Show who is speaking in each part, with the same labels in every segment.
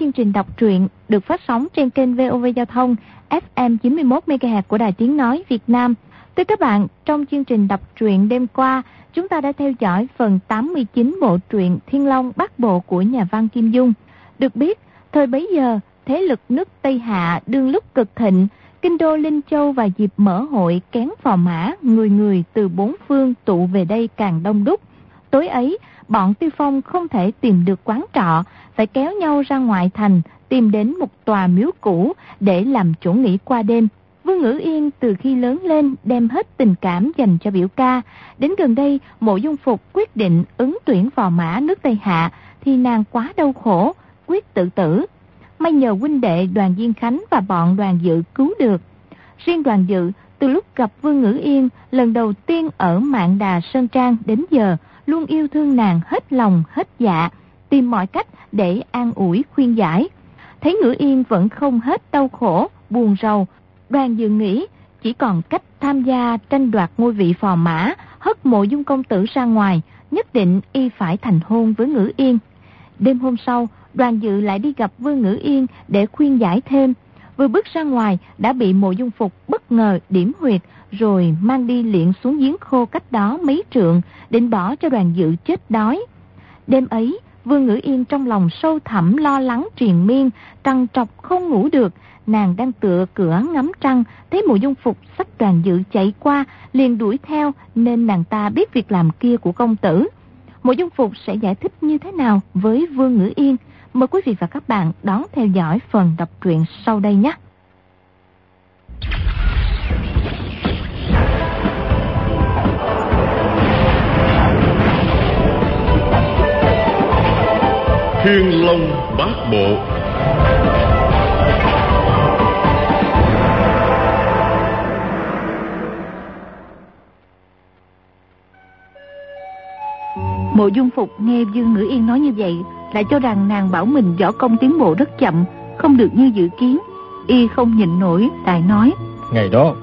Speaker 1: chương trình đọc truyện được phát sóng trên kênh VOV Giao thông FM 91 MHz của Đài Tiếng nói Việt Nam. Thưa các bạn, trong chương trình đọc truyện đêm qua, chúng ta đã theo dõi phần 89 bộ truyện Thiên Long Bắc Bộ của nhà văn Kim Dung. Được biết, thời bấy giờ, thế lực nước Tây Hạ đương lúc cực thịnh, kinh đô Linh Châu và dịp mở hội kén phò mã, người người từ bốn phương tụ về đây càng đông đúc. Tối ấy, bọn Tiêu Phong không thể tìm được quán trọ, phải kéo nhau ra ngoại thành, tìm đến một tòa miếu cũ để làm chỗ nghỉ qua đêm. Vương Ngữ Yên từ khi lớn lên đem hết tình cảm dành cho biểu ca. Đến gần đây, mộ dung phục quyết định ứng tuyển vào mã nước Tây Hạ, thì nàng quá đau khổ, quyết tự tử. May nhờ huynh đệ đoàn Diên Khánh và bọn đoàn dự cứu được. Riêng đoàn dự, từ lúc gặp Vương Ngữ Yên lần đầu tiên ở Mạng Đà Sơn Trang đến giờ, luôn yêu thương nàng hết lòng, hết dạ, tìm mọi cách để an ủi khuyên giải. Thấy Ngữ Yên vẫn không hết đau khổ, buồn rầu, đoàn dự nghĩ chỉ còn cách tham gia tranh đoạt ngôi vị phò mã, hất mộ dung công tử ra ngoài, nhất định y phải thành hôn với Ngữ Yên. Đêm hôm sau, đoàn dự lại đi gặp Vương Ngữ Yên để khuyên giải thêm. Vừa bước ra ngoài đã bị mộ dung phục bất ngờ điểm huyệt rồi mang đi luyện xuống giếng khô cách đó mấy trượng, định bỏ cho đoàn dự chết đói. Đêm ấy, Vương Ngữ Yên trong lòng sâu thẳm lo lắng triền miên, trăng trọc không ngủ được, nàng đang tựa cửa ngắm trăng, thấy mộ dung phục sách đoàn dự chạy qua, liền đuổi theo nên nàng ta biết việc làm kia của công tử. Mộ dung phục sẽ giải thích như thế nào với Vương Ngữ Yên? Mời quý vị và các bạn đón theo dõi phần đọc truyện sau đây nhé.
Speaker 2: Thiên Long Bát Bộ.
Speaker 1: Mộ Dung Phục nghe Dương Ngữ Yên nói như vậy Lại cho rằng nàng bảo mình võ công tiến bộ rất chậm Không được như dự kiến. Y không nhịn nổi Lại nói.
Speaker 3: Ngày đó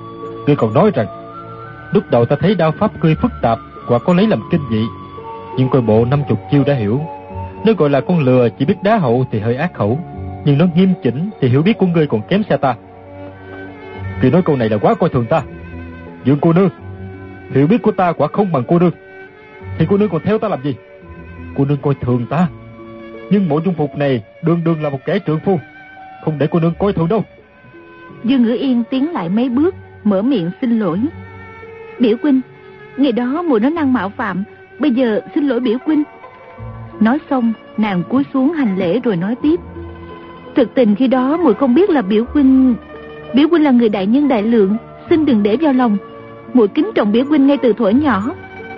Speaker 3: Ngươi còn nói rằng Lúc đầu ta thấy đao pháp ngươi phức tạp Quả có lấy làm kinh dị Nhưng coi bộ năm chục chiêu đã hiểu nếu gọi là con lừa chỉ biết đá hậu thì hơi ác khẩu. Nhưng nó nghiêm chỉnh thì hiểu biết của ngươi còn kém xa ta. Vì nói câu này là quá coi thường ta. Dương cô nương, Hiểu biết của ta quả không bằng cô nương. Thì cô nương còn theo ta làm gì? Cô nương coi thường ta. Nhưng bộ dung phục này đương đương là một kẻ trượng phu. Không để cô nương coi thường đâu.
Speaker 1: Dương Ngữ Yên tiến lại mấy bước, Mở miệng xin lỗi. Biểu quynh, Ngày đó mùa nó năng mạo phạm, Bây giờ xin lỗi biểu quynh. Nói xong, nàng cúi xuống hành lễ rồi nói tiếp. Thực tình khi đó muội không biết là biểu huynh... Biểu huynh là người đại nhân đại lượng, xin đừng để vào lòng. Muội kính trọng biểu huynh ngay từ thuở nhỏ.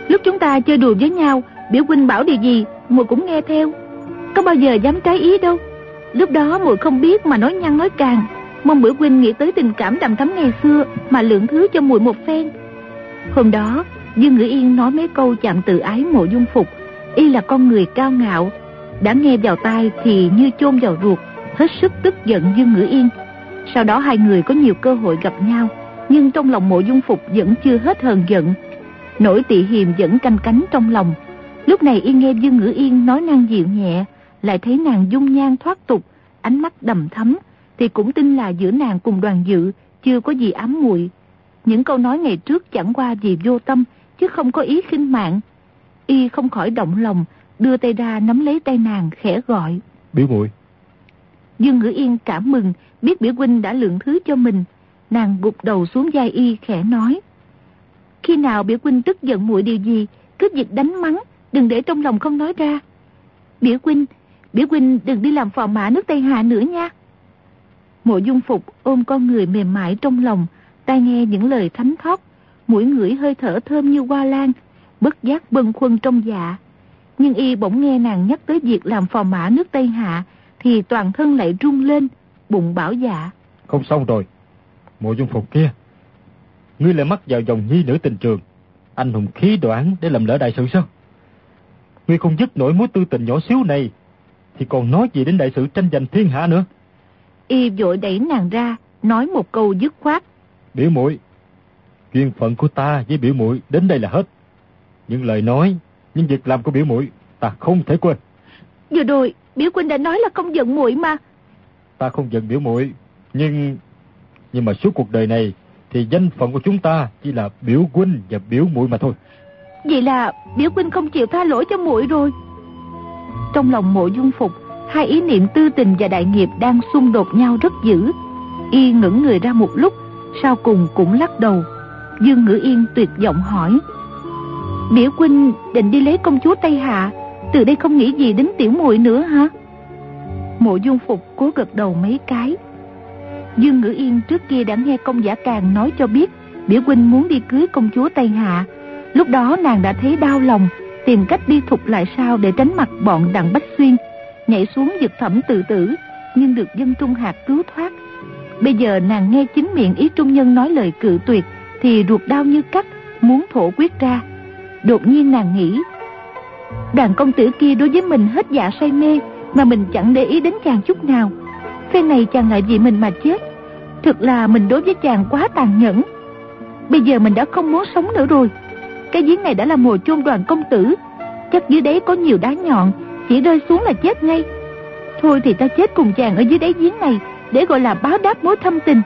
Speaker 1: Lúc chúng ta chơi đùa với nhau, biểu huynh bảo điều gì, muội cũng nghe theo. Có bao giờ dám trái ý đâu. Lúc đó muội không biết mà nói nhăn nói càng. Mong biểu huynh nghĩ tới tình cảm đầm thắm ngày xưa mà lượng thứ cho muội một phen. Hôm đó, Dương Ngữ Yên nói mấy câu chạm từ ái mộ dung phục y là con người cao ngạo. Đã nghe vào tai thì như chôn vào ruột hết sức tức giận dương ngữ yên. Sau đó hai người có nhiều cơ hội gặp nhau nhưng trong lòng mộ dung phục vẫn chưa hết hờn giận. Nỗi tị hiềm vẫn canh cánh trong lòng. Lúc này y nghe dương ngữ yên nói năng dịu nhẹ lại thấy nàng dung nhan thoát tục ánh mắt đầm thấm, thì cũng tin là giữa nàng cùng đoàn dự chưa có gì ám muội. Những câu nói ngày trước chẳng qua vì vô tâm chứ không có ý khinh mạng y không khỏi động lòng, đưa tay ra nắm lấy tay nàng khẽ gọi.
Speaker 3: Biểu muội
Speaker 1: Dương Ngữ Yên cảm mừng, biết biểu huynh đã lượng thứ cho mình. Nàng gục đầu xuống vai y khẽ nói. Khi nào biểu huynh tức giận muội điều gì, cứ việc đánh mắng, đừng để trong lòng không nói ra. Biểu huynh, biểu huynh đừng đi làm phò mã nước Tây Hạ nữa nha. Mộ dung phục ôm con người mềm mại trong lòng, tai nghe những lời thánh thót, mũi ngửi hơi thở thơm như hoa lan, bất giác bâng khuâng trong dạ. Nhưng y bỗng nghe nàng nhắc tới việc làm phò mã nước Tây Hạ, thì toàn thân lại rung lên, bụng bảo dạ.
Speaker 3: Không xong rồi, mộ dung phục kia. Ngươi lại mắc vào dòng nhi nữ tình trường, anh hùng khí đoạn để làm lỡ đại sự sao? Ngươi không dứt nổi mối tư tình nhỏ xíu này, thì còn nói gì đến đại sự tranh giành thiên hạ nữa.
Speaker 1: Y vội đẩy nàng ra, nói một câu dứt khoát.
Speaker 3: Biểu muội duyên phận của ta với biểu muội đến đây là hết. Những lời nói, những việc làm của biểu muội ta không thể quên.
Speaker 1: Vừa rồi, biểu huynh đã nói là không giận muội mà.
Speaker 3: Ta không giận biểu muội, nhưng... Nhưng mà suốt cuộc đời này, thì danh phận của chúng ta chỉ là biểu huynh và biểu muội mà thôi.
Speaker 1: Vậy là biểu huynh không chịu tha lỗi cho muội rồi. Trong lòng mộ dung phục, hai ý niệm tư tình và đại nghiệp đang xung đột nhau rất dữ. Y ngẩng người ra một lúc, sau cùng cũng lắc đầu. Dương Ngữ Yên tuyệt vọng hỏi. Biểu huynh định đi lấy công chúa Tây Hạ, từ đây không nghĩ gì đến tiểu muội nữa hả? Mộ dung phục cố gật đầu mấy cái. Dương Ngữ Yên trước kia đã nghe công giả càng nói cho biết biểu huynh muốn đi cưới công chúa Tây Hạ. Lúc đó nàng đã thấy đau lòng, tìm cách đi thục lại sao để tránh mặt bọn đặng Bách Xuyên, nhảy xuống vực thẩm tự tử, nhưng được dân Trung Hạt cứu thoát. Bây giờ nàng nghe chính miệng ý trung nhân nói lời cự tuyệt, thì ruột đau như cắt, muốn thổ quyết ra. Đột nhiên nàng nghĩ, đàn công tử kia đối với mình hết dạ say mê, mà mình chẳng để ý đến chàng chút nào. Phen này chàng lại vì mình mà chết. Thực là mình đối với chàng quá tàn nhẫn. Bây giờ mình đã không muốn sống nữa rồi. Cái giếng này đã là mồ chôn đoàn công tử. Chắc dưới đấy có nhiều đá nhọn, chỉ rơi xuống là chết ngay. Thôi thì ta chết cùng chàng ở dưới đáy giếng này để gọi là báo đáp mối thâm tình.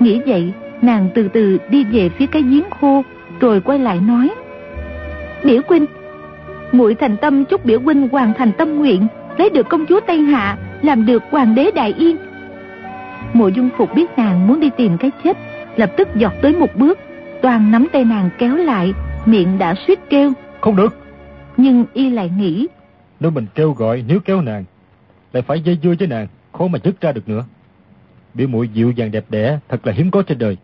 Speaker 1: Nghĩ vậy, nàng từ từ đi về phía cái giếng khô, rồi quay lại nói. Biểu huynh, muội thành tâm chúc biểu huynh hoàn thành tâm nguyện, lấy được công chúa Tây Hạ, làm được hoàng đế Đại Yên. Mộ dung phục biết nàng muốn đi tìm cái chết, lập tức giọt tới một bước, toàn nắm tay nàng kéo lại, miệng đã suýt kêu.
Speaker 3: Không được.
Speaker 1: Nhưng y lại nghĩ.
Speaker 3: Nếu mình kêu gọi nếu kéo nàng, lại phải dây dưa với nàng, khó mà dứt ra được nữa. Biểu muội dịu dàng đẹp đẽ, thật là hiếm có trên đời.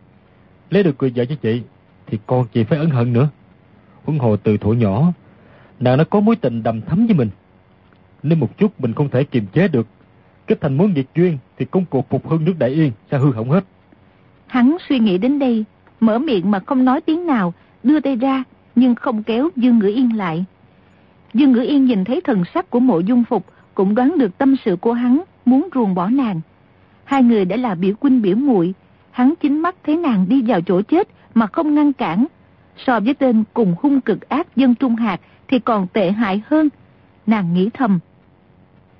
Speaker 3: Lấy được người vợ cho chị, thì con chị phải ân hận nữa. Huống hồ từ thuở nhỏ, nàng đã có mối tình đầm thắm với mình. nên một chút mình không thể kiềm chế được, kết thành mối nghiệt duyên, thì công cuộc phục hưng nước Đại Yên sẽ hư hỏng hết.
Speaker 1: Hắn suy nghĩ đến đây, mở miệng mà không nói tiếng nào, đưa tay ra, nhưng không kéo Dương Ngữ Yên lại. Dương Ngữ Yên nhìn thấy thần sắc của mộ dung phục, cũng đoán được tâm sự của hắn, muốn ruồng bỏ nàng. Hai người đã là biểu huynh biểu muội hắn chính mắt thấy nàng đi vào chỗ chết mà không ngăn cản. So với tên cùng hung cực ác dân Trung Hạt thì còn tệ hại hơn. Nàng nghĩ thầm.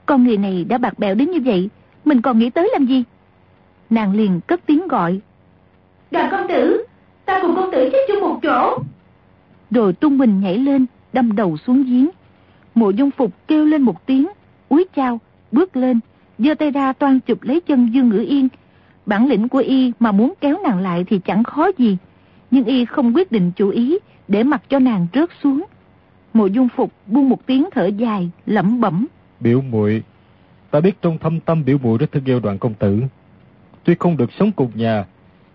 Speaker 1: Con người này đã bạc bẽo đến như vậy, mình còn nghĩ tới làm gì? Nàng liền cất tiếng gọi. Đoàn công tử, ta cùng công tử chết chung một chỗ. Rồi tung mình nhảy lên, đâm đầu xuống giếng. Mộ dung phục kêu lên một tiếng, úi chao, bước lên, giơ tay ra toan chụp lấy chân Dương Ngữ Yên. Bản lĩnh của y mà muốn kéo nàng lại thì chẳng khó gì, nhưng y không quyết định chủ ý để mặc cho nàng rớt xuống. Mộ Dung Phục buông một tiếng thở dài, lẩm bẩm.
Speaker 3: Biểu muội, ta biết trong thâm tâm biểu muội rất thương yêu đoàn công tử. Tuy không được sống cùng nhà,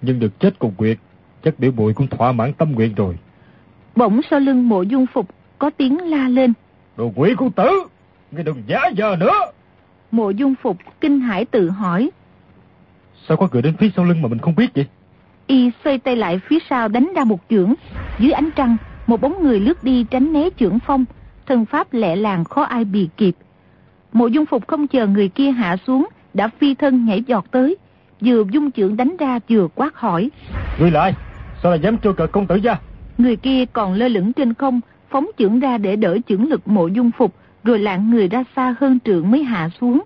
Speaker 3: nhưng được chết cùng quyệt, chắc biểu muội cũng thỏa mãn tâm nguyện rồi.
Speaker 1: Bỗng sau lưng mộ dung phục có tiếng la lên.
Speaker 3: Đồ quỷ con tử, ngươi đừng giả giờ nữa.
Speaker 1: Mộ dung phục kinh hãi tự hỏi.
Speaker 3: Sao có người đến phía sau lưng mà mình không biết vậy?
Speaker 1: Y xoay tay lại phía sau đánh ra một chưởng. Dưới ánh trăng, một bóng người lướt đi tránh né chưởng phong. Thân pháp lẹ làng khó ai bì kịp. Mộ dung phục không chờ người kia hạ xuống, đã phi thân nhảy giọt tới. Vừa dung chưởng đánh ra vừa quát hỏi.
Speaker 3: Người lại, sao lại dám trêu cợt công tử gia?
Speaker 1: Người kia còn lơ lửng trên không, phóng chưởng ra để đỡ chưởng lực mộ dung phục, rồi lạng người ra xa hơn trượng mới hạ xuống.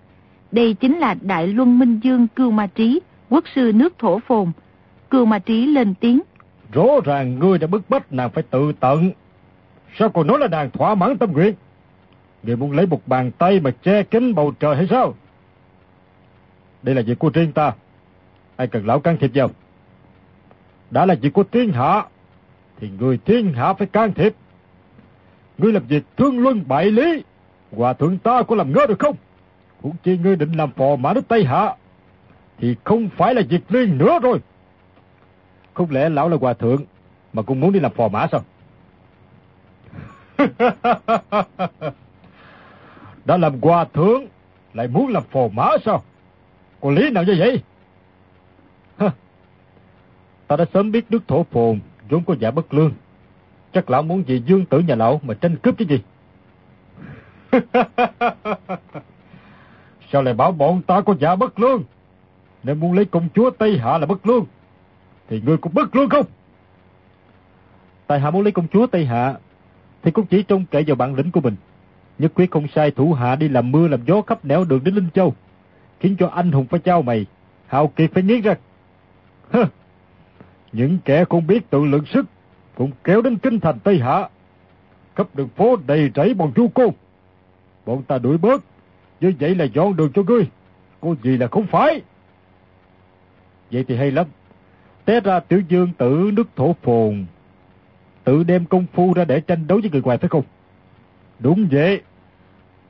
Speaker 1: Đây chính là Đại Luân Minh Dương Cưu Ma Trí, quốc sư nước thổ phồn. Cưu Ma Trí lên tiếng.
Speaker 3: Rõ ràng ngươi đã bức bách nàng phải tự tận. Sao còn nói là nàng thỏa mãn tâm nguyện? Ngươi muốn lấy một bàn tay mà che kín bầu trời hay sao? Đây là việc của riêng ta. Ai cần lão can thiệp vào? Đã là việc của thiên hạ, thì người thiên hạ phải can thiệp. Ngươi làm việc thương luân bại lý, hòa thượng ta có làm ngơ được không? Cũng chi ngươi định làm phò mã nước Tây Hạ, thì không phải là việc riêng nữa rồi. Không lẽ lão là hòa thượng, mà cũng muốn đi làm phò mã sao? Đã làm hòa thượng, lại muốn làm phò mã sao? Có lý nào như vậy? Ta đã sớm biết đức thổ phồn vốn có giả bất lương. Chắc lão muốn vì dương tử nhà lão mà tranh cướp chứ gì? Sao lại bảo bọn ta có giả bất lương? nên muốn lấy công chúa Tây Hạ là bất lương, thì ngươi cũng bất lương không? Tài hạ muốn lấy công chúa Tây Hạ, thì cũng chỉ trông cậy vào bản lĩnh của mình. nhất quyết không sai thủ hạ đi làm mưa làm gió khắp nẻo đường đến Linh Châu, khiến cho anh hùng phải trao mày, hào kiệt phải nghiến răng. Hơ, những kẻ không biết tự lượng sức, cũng kéo đến kinh thành Tây Hạ. Khắp đường phố đầy rẫy bọn chu côn. Bọn ta đuổi bớt, như vậy là dọn đường cho ngươi. Có gì là không phải. Vậy thì hay lắm. Té ra tiểu dương tử nước thổ phồn. Tự đem công phu ra để tranh đấu với người ngoài phải không? Đúng vậy.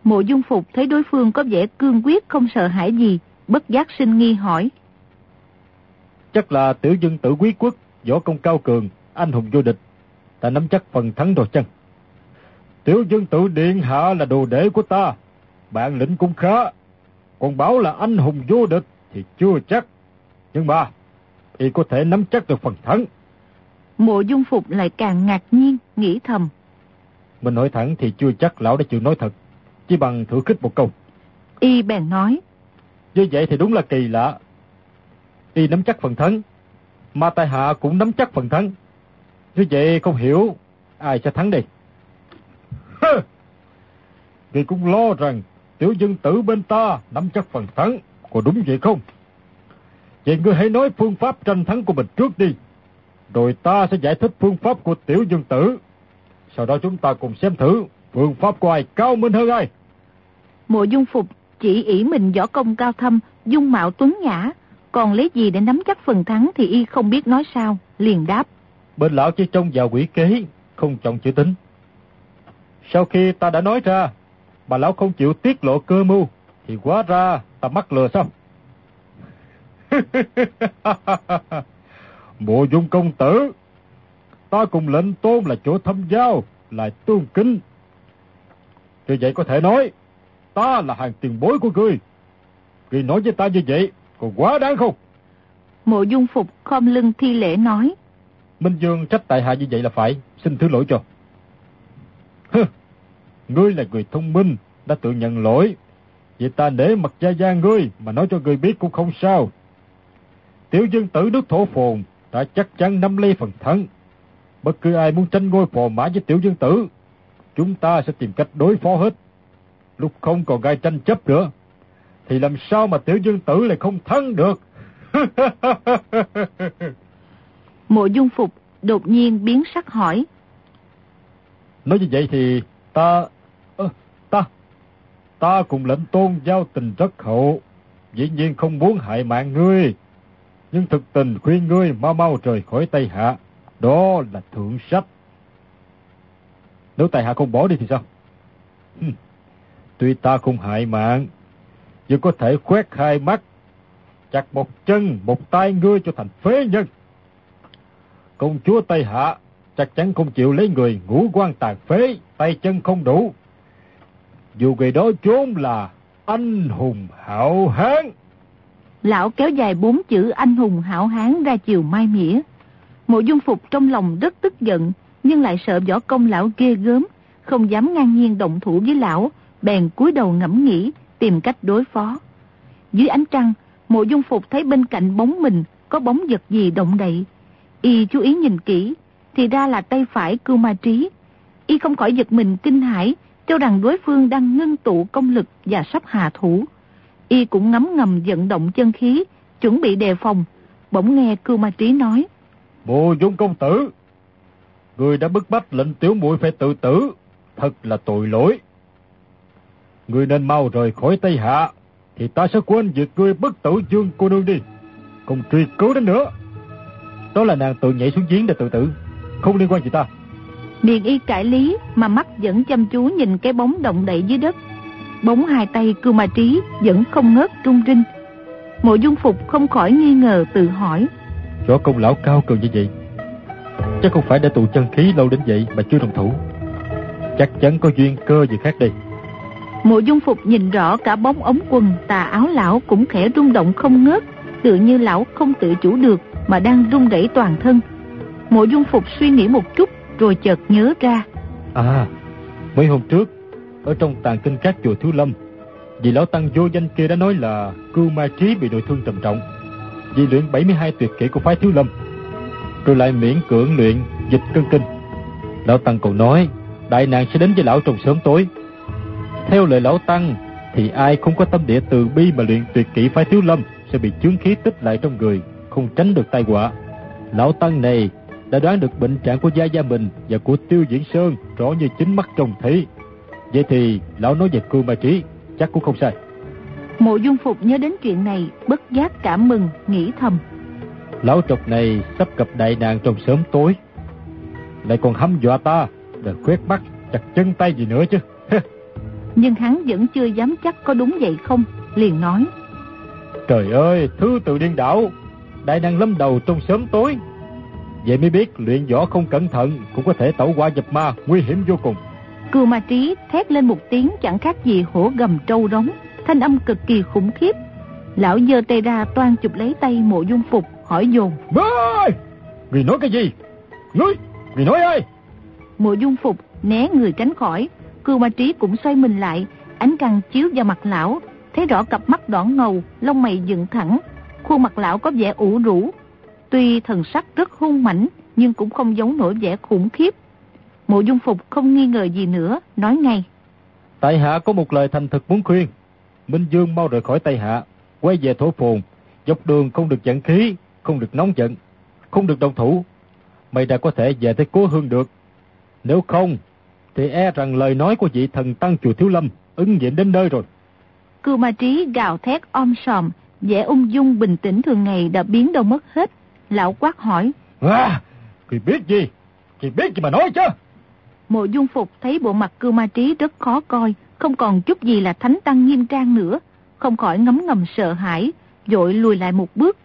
Speaker 1: Mộ dung phục thấy đối phương có vẻ cương quyết không sợ hãi gì, bất giác sinh nghi hỏi.
Speaker 3: Chắc là tiểu dương tử quý quốc, võ công cao cường, anh hùng vô địch. Ta nắm chắc phần thắng rồi chăng? Tiểu dương tử điện hạ là đồ đệ của ta. Bạn lĩnh cũng khá. Còn bảo là anh hùng vô địch thì chưa chắc. Nhưng mà, y có thể nắm chắc được phần thắng.
Speaker 1: Mộ dung phục lại càng ngạc nhiên, nghĩ thầm.
Speaker 3: Mình nói thẳng thì chưa chắc lão đã chịu nói thật. Chỉ bằng thử khích một câu.
Speaker 1: Y bèn nói.
Speaker 3: Như vậy thì đúng là kỳ lạ. Y nắm chắc phần thắng. Mà tài hạ cũng nắm chắc phần thắng. Như vậy không hiểu ai sẽ thắng đây. Vì cũng lo rằng tiểu dân tử bên ta nắm chắc phần thắng. Có đúng vậy không? Vậy ngươi hãy nói phương pháp tranh thắng của mình trước đi. Rồi ta sẽ giải thích phương pháp của tiểu dân tử. Sau đó chúng ta cùng xem thử phương pháp của ai cao minh hơn ai.
Speaker 1: Mộ dung phục chỉ ỷ mình võ công cao thâm, dung mạo tuấn nhã. Còn lấy gì để nắm chắc phần thắng thì y không biết nói sao, liền đáp.
Speaker 3: Bên lão chỉ trông vào quỷ kế, không trọng chữ tính. Sau khi ta đã nói ra, mà lão không chịu tiết lộ cơ mưu, thì quá ra ta mắc lừa sao? Mộ dung công tử, ta cùng lệnh tôn là chỗ thâm giao, là tôn kính. Như vậy có thể nói, ta là hàng tiền bối của ngươi. Ngươi nói với ta như vậy, còn quá đáng không?
Speaker 1: Mộ dung phục khom lưng thi lễ nói.
Speaker 3: Minh Dương trách tại hạ như vậy là phải, xin thứ lỗi cho. Hừ, ngươi là người thông minh, đã tự nhận lỗi. Vậy ta để mặt gia gia ngươi mà nói cho ngươi biết cũng không sao. Tiểu dân tử nước thổ phồn đã chắc chắn nắm lấy phần thắng. Bất cứ ai muốn tranh ngôi phò mã với tiểu dân tử, chúng ta sẽ tìm cách đối phó hết. Lúc không còn gai tranh chấp nữa, thì làm sao mà tiểu dân tử lại không thắng được?
Speaker 1: Mộ dung phục đột nhiên biến sắc hỏi.
Speaker 3: Nói như vậy thì ta... Ta... Ta cùng lệnh tôn giao tình rất hậu. Dĩ nhiên không muốn hại mạng ngươi. Nhưng thực tình khuyên ngươi mau mau rời khỏi Tây Hạ. Đó là thượng sách. Nếu Tây Hạ không bỏ đi thì sao? Tuy ta không hại mạng, nhưng có thể khoét hai mắt, chặt một chân, một tay ngươi cho thành phế nhân. Công chúa Tây Hạ chắc chắn không chịu lấy người ngũ quan tàn phế, tay chân không đủ. Dù người đó trốn là anh hùng hảo hán.
Speaker 1: Lão kéo dài bốn chữ anh hùng hảo hán ra chiều mai mỉa. Mộ dung phục trong lòng rất tức giận, nhưng lại sợ võ công lão ghê gớm, không dám ngang nhiên động thủ với lão, bèn cúi đầu ngẫm nghĩ, tìm cách đối phó. Dưới ánh trăng, mộ dung phục thấy bên cạnh bóng mình có bóng vật gì động đậy. Y chú ý nhìn kỹ, thì ra là tay phải cưu ma trí. Y không khỏi giật mình kinh hãi, cho rằng đối phương đang ngưng tụ công lực và sắp hạ thủ. Y cũng ngấm ngầm vận động chân khí, chuẩn bị đề phòng. Bỗng nghe cưu ma trí nói.
Speaker 3: Mộ dung công tử, người đã bức bách lệnh tiểu muội phải tự tử, thật là tội lỗi. Người nên mau rời khỏi Tây Hạ, thì ta sẽ quên việc ngươi bất tử dương cô nương đi, không truy cứu đến nữa. Đó là nàng tự nhảy xuống giếng để tự tử, không liên quan gì ta.
Speaker 1: Miệng y cải lý mà mắt vẫn chăm chú nhìn cái bóng động đậy dưới đất. Bóng hai tay cưu ma trí vẫn không ngớt trung rinh. Mộ dung phục không khỏi nghi ngờ tự hỏi.
Speaker 3: Võ công lão cao cường như vậy, chắc không phải để tụ chân khí lâu đến vậy mà chưa đồng thủ. Chắc chắn có duyên cơ gì khác đây.
Speaker 1: Mộ dung phục nhìn rõ cả bóng ống quần tà áo lão cũng khẽ rung động không ngớt, tự như lão không tự chủ được mà đang rung rẩy toàn thân. Mộ dung phục suy nghĩ một chút rồi chợt nhớ ra.
Speaker 3: À, mấy hôm trước, ở trong tàn kinh các chùa Thiếu Lâm, vì lão tăng vô danh kia đã nói là cưu ma trí bị nội thương trầm trọng, vì luyện 72 tuyệt kỹ của phái Thiếu Lâm, rồi lại miễn cưỡng luyện dịch cân kinh. Lão tăng còn nói, đại nạn sẽ đến với lão trong sớm tối. Theo lời lão Tăng, thì ai không có tâm địa từ bi mà luyện tuyệt kỹ phái thiếu lâm sẽ bị chướng khí tích lại trong người, không tránh được tai họa. Lão Tăng này đã đoán được bệnh trạng của Gia Gia mình và của Tiêu Diễn Sơn rõ như chính mắt trông thấy. Vậy thì lão nói về cưu ma trí, chắc cũng không sai.
Speaker 1: Mộ dung phục nhớ đến chuyện này, bất giác cảm mừng, nghĩ thầm.
Speaker 3: Lão trọc này sắp gặp đại nạn trong sớm tối. Lại còn hăm dọa ta, để quét mắt, chặt chân tay gì nữa chứ.
Speaker 1: Nhưng hắn vẫn chưa dám chắc có đúng vậy không, liền nói.
Speaker 3: Trời ơi, thư tự điên đảo, đại năng lâm đầu trong sớm tối. Vậy mới biết luyện võ không cẩn thận cũng có thể tẩu qua dập ma, nguy hiểm vô cùng.
Speaker 1: Cưu ma trí thét lên một tiếng chẳng khác gì hổ gầm trâu đóng, thanh âm cực kỳ khủng khiếp. Lão giơ tay ra toan chụp lấy tay mộ dung phục, hỏi dồn.
Speaker 3: Ơi! Người nói cái gì? Ngươi! Người nói ơi!
Speaker 1: Mộ dung phục né người tránh khỏi, cưu ma trí cũng xoay mình lại, ánh căng chiếu vào mặt lão, thấy rõ cặp mắt đỏ ngầu, lông mày dựng thẳng, khuôn mặt lão có vẻ ủ rũ. Tuy thần sắc rất hung mãnh, nhưng cũng không giống nổi vẻ khủng khiếp. Mộ dung phục không nghi ngờ gì nữa, nói ngay.
Speaker 3: Tại hạ có một lời thành thực muốn khuyên. Minh Dương mau rời khỏi Tây Hạ, quay về thổ phồn, dọc đường không được giận khí, không được nóng giận, không được đồng thủ. Mày đã có thể về tới cố hương được. Nếu không, thì e rằng lời nói của vị thần tăng chùa Thiếu Lâm ứng nghiệm đến nơi rồi.
Speaker 1: Cưu ma trí gào thét om sòm, vẻ ung dung bình tĩnh thường ngày đã biến đâu mất hết. Lão quát hỏi.
Speaker 3: À, kỳ biết gì? Kỳ biết gì mà nói chứ?
Speaker 1: Mộ dung phục thấy bộ mặt cưu ma trí rất khó coi, không còn chút gì là thánh tăng nghiêm trang nữa, không khỏi ngấm ngầm sợ hãi, dội lùi lại một bước.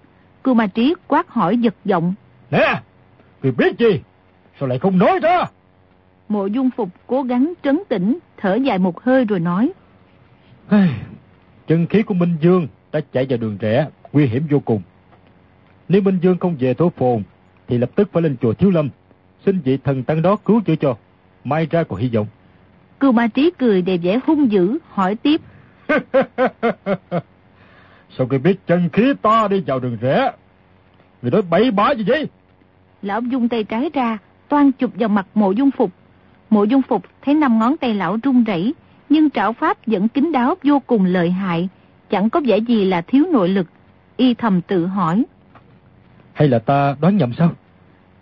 Speaker 1: Cưu ma trí quát hỏi giật giọng.
Speaker 3: Nè, kỳ biết gì? Sao lại không nói ra?
Speaker 1: Mộ dung phục cố gắng trấn tĩnh, thở dài một hơi rồi nói.
Speaker 3: Chân khí của Minh Dương đã chạy vào đường rẽ, nguy hiểm vô cùng. Nếu Minh Dương không về thổ phồn, thì lập tức phải lên chùa Thiếu Lâm, xin vị thần tăng đó cứu chữa cho, mai ra còn hy vọng.
Speaker 1: Cưu ma trí cười đầy vẻ hung dữ, hỏi tiếp.
Speaker 3: Sao người biết chân khí ta đi vào đường rẽ? Người nói bậy bạ gì vậy?
Speaker 1: Lão dung tay trái ra, toan chụp vào mặt mộ dung phục. Mộ dung phục thấy năm ngón tay lão run rẩy, nhưng trảo pháp vẫn kín đáo vô cùng lợi hại, chẳng có vẻ gì là thiếu nội lực. Y thầm tự hỏi.
Speaker 3: Hay là ta đoán nhầm sao?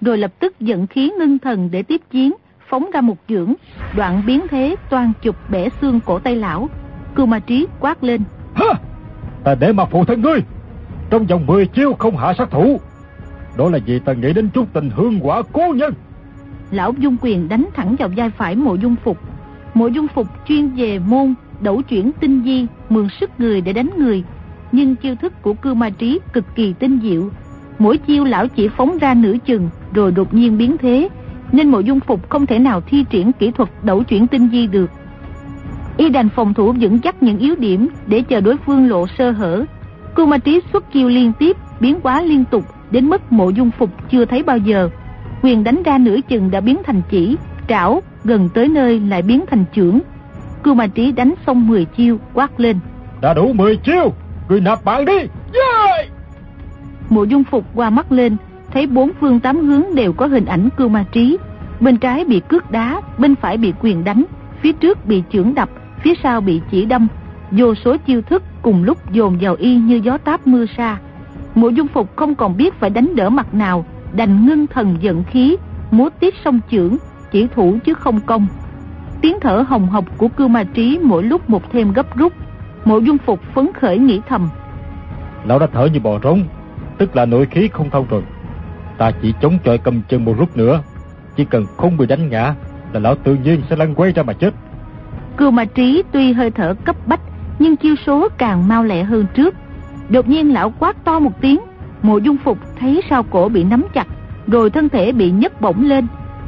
Speaker 1: Rồi lập tức dẫn khí ngưng thần để tiếp chiến, phóng ra một dưỡng, đoạn biến thế toan chụp bẻ xương cổ tay lão. Cưu ma trí quát lên.
Speaker 3: Hả? Ta để mà phụ thân ngươi. Trong vòng 10 chiêu không hạ sát thủ. Đó là vì ta nghĩ đến chút tình hương quả cố nhân.
Speaker 1: Lão dung quyền đánh thẳng vào vai phải mộ dung phục. Mộ dung phục chuyên về môn đấu chuyển tinh di, mượn sức người để đánh người. Nhưng chiêu thức của cưu ma trí cực kỳ tinh diệu. Mỗi chiêu lão chỉ phóng ra nửa chừng rồi đột nhiên biến thế. Nên mộ dung phục không thể nào thi triển kỹ thuật đấu chuyển tinh di được. Y đành phòng thủ vững chắc những yếu điểm để chờ đối phương lộ sơ hở. Cưu ma trí xuất chiêu liên tiếp, biến hóa liên tục đến mức mộ dung phục chưa thấy bao giờ. Quyền đánh ra nửa chừng đã biến thành chỉ, trảo, gần tới nơi lại biến thành chưởng. Cưu ma trí đánh xong 10 chiêu, quát lên.
Speaker 3: Đã đủ 10 chiêu, người nạp bạn đi. Yeah!
Speaker 1: Mộ dung phục qua mắt lên, thấy bốn phương tám hướng đều có hình ảnh cưu ma trí. Bên trái bị cước đá, bên phải bị quyền đánh, phía trước bị chưởng đập, phía sau bị chỉ đâm. Vô số chiêu thức cùng lúc dồn vào y như gió táp mưa sa. Mộ dung phục không còn biết phải đánh đỡ mặt nào, đành ngưng thần giận khí, múa tiết song chưởng, chỉ thủ chứ không công. Tiếng thở hồng hộc của cưu ma trí mỗi lúc một thêm gấp rút. Mộ dung phục phấn khởi nghĩ thầm.
Speaker 3: Lão đã thở như bò rống, tức là nội khí không thông rồi. Ta chỉ chống chọi cầm chân một lúc nữa, chỉ cần không bị đánh ngã là lão tự nhiên sẽ lăn quay ra mà chết.
Speaker 1: cừu mà trí tuy hơi thở cấp bách, nhưng chiêu số càng mau lẹ hơn trước. Đột nhiên lão quát to một tiếng, mộ dung phục thấy sau cổ bị nắm chặt, rồi thân thể bị nhấc bổng lên.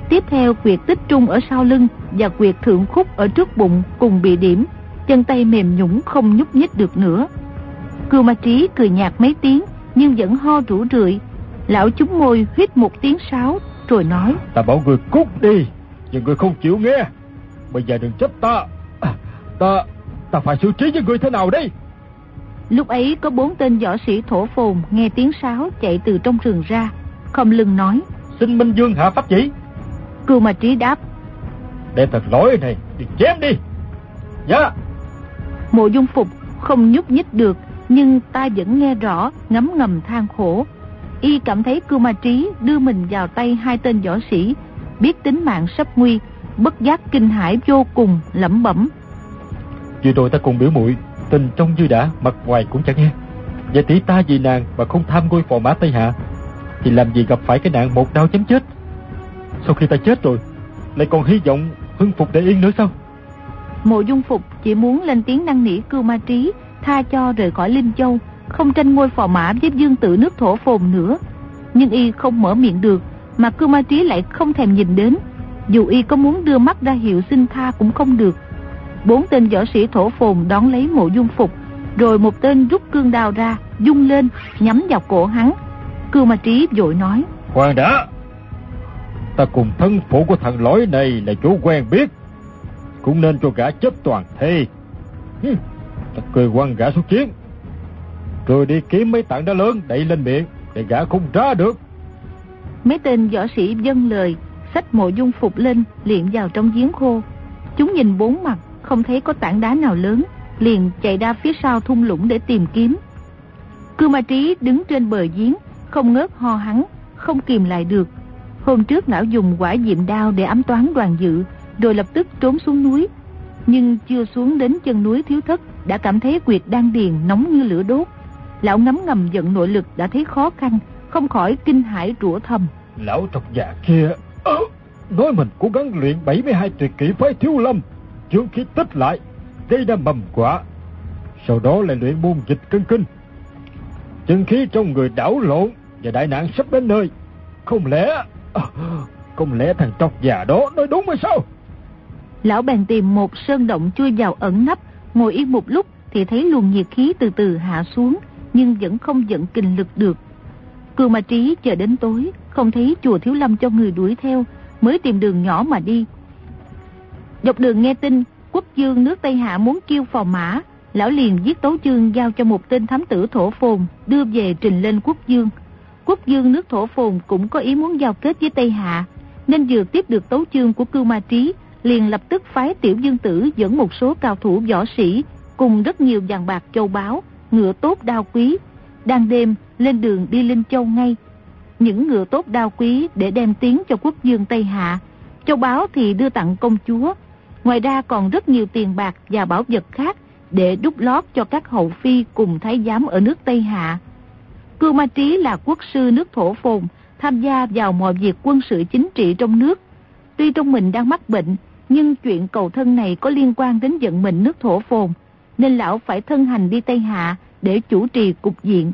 Speaker 1: Tiếp theo quyệt tích trung ở sau lưng và quyệt thượng khúc ở trước bụng cùng bị điểm, chân tay mềm nhũng không nhúc nhích được nữa. cừu ma trí cười nhạt mấy tiếng, nhưng vẫn ho rủ rượi. Lão chúng môi huyết một tiếng sáo, rồi nói.
Speaker 3: Ta bảo người cút đi, nhưng người không chịu nghe. Bây giờ đừng trách ta. À, ta, ta phải xử trí với người thế nào đây?
Speaker 1: Lúc ấy có bốn tên võ sĩ thổ phồn nghe tiếng sáo chạy từ trong rừng ra, không lưng nói.
Speaker 3: Xin Minh Dương hạ pháp chỉ.
Speaker 1: Cưu mà trí đáp.
Speaker 3: Đem thật lỗi này, đi chém đi. Dạ.
Speaker 1: Mộ dung phục không nhúc nhích được nhưng ta vẫn nghe rõ ngấm ngầm than khổ. Y cảm thấy cưu ma trí đưa mình vào tay hai tên võ sĩ, biết tính mạng sắp nguy, bất giác kinh hãi vô cùng, lẩm bẩm.
Speaker 3: Vừa rồi ta cùng biểu muội tình trong dư đã, mặt ngoài cũng chẳng nghe. Và tỷ ta vì nàng mà không tham ngôi phò mã Tây Hạ, thì làm gì gặp phải cái nạn một đau chấm chết. Sau khi ta chết rồi, lại còn hy vọng hưng phục để yên nữa sao?
Speaker 1: Mộ dung phục chỉ muốn lên tiếng năn nỉ cưu ma trí tha cho rời khỏi Linh Châu, không tranh ngôi phò mã với dương tử nước thổ phồn nữa. Nhưng y không mở miệng được, mà cưu ma trí lại không thèm nhìn đến. Dù y có muốn đưa mắt ra hiệu xin tha cũng không được. Bốn tên võ sĩ thổ phồn đón lấy mộ dung phục, rồi một tên rút cương đao ra, dung lên, nhắm vào cổ hắn. Cưu ma trí vội nói.
Speaker 3: Khoan đã! Ta cùng thân phụ của thằng lõi này là chủ quen biết. Cũng nên cho gã chết toàn thây. Ta cười quăng gã xuất chiến rồi đi kiếm mấy tảng đá lớn đẩy lên miệng Để gã không ra được.
Speaker 1: Mấy tên võ sĩ dân lời, Xách mộ dung phục lên, liền vào trong giếng khô. Chúng nhìn bốn mặt, Không thấy có tảng đá nào lớn, Liền chạy ra phía sau thung lũng để tìm kiếm. Cư ma trí đứng trên bờ giếng, Không ngớt ho hắn, Không kìm lại được. Hôm trước lão dùng quả diệm đao để ám toán đoàn dự, Rồi lập tức trốn xuống núi. Nhưng chưa xuống đến chân núi thiếu thất đã cảm thấy quyệt đan điền nóng như lửa đốt. Lão ngấm ngầm giận nội lực đã thấy khó khăn, không khỏi kinh hãi rủa thầm.
Speaker 3: Lão trọc già kia, à, nói mình cố gắng luyện 72 tuyệt kỹ phái thiếu lâm, dưỡng khí tích lại, gây ra mầm quả. Sau đó lại luyện môn dịch cân kinh. Chân khí trong người đảo lộn và đại nạn sắp đến nơi. Không lẽ... À, không lẽ thằng trọc già đó nói đúng hay sao?
Speaker 1: Lão bèn tìm một sơn động chui vào ẩn nấp Ngồi yên một lúc thì thấy luồng nhiệt khí từ từ hạ xuống, nhưng vẫn không dẫn kinh lực được. Cương ma trí chờ đến tối, không thấy chùa Thiếu Lâm cho người đuổi theo, mới tìm đường nhỏ mà đi. Dọc đường nghe tin, quốc dương nước Tây Hạ muốn kêu phò mã, lão liền giết tấu chương giao cho một tên thám tử thổ phồn, đưa về trình lên quốc dương. Quốc dương nước thổ phồn cũng có ý muốn giao kết với Tây Hạ, nên vừa tiếp được tấu chương của cưu ma trí, liền lập tức phái tiểu dương tử dẫn một số cao thủ võ sĩ cùng rất nhiều vàng bạc châu báu, ngựa tốt đao quý, đang đêm lên đường đi Linh Châu ngay. Những ngựa tốt đao quý để đem tiếng cho quốc dương Tây Hạ, châu báu thì đưa tặng công chúa. Ngoài ra còn rất nhiều tiền bạc và bảo vật khác để đúc lót cho các hậu phi cùng thái giám ở nước Tây Hạ. Cưu Ma Trí là quốc sư nước thổ phồn, tham gia vào mọi việc quân sự chính trị trong nước. Tuy trong mình đang mắc bệnh, nhưng chuyện cầu thân này có liên quan đến vận mệnh nước thổ phồn, nên lão phải thân hành đi Tây Hạ để chủ trì cục diện.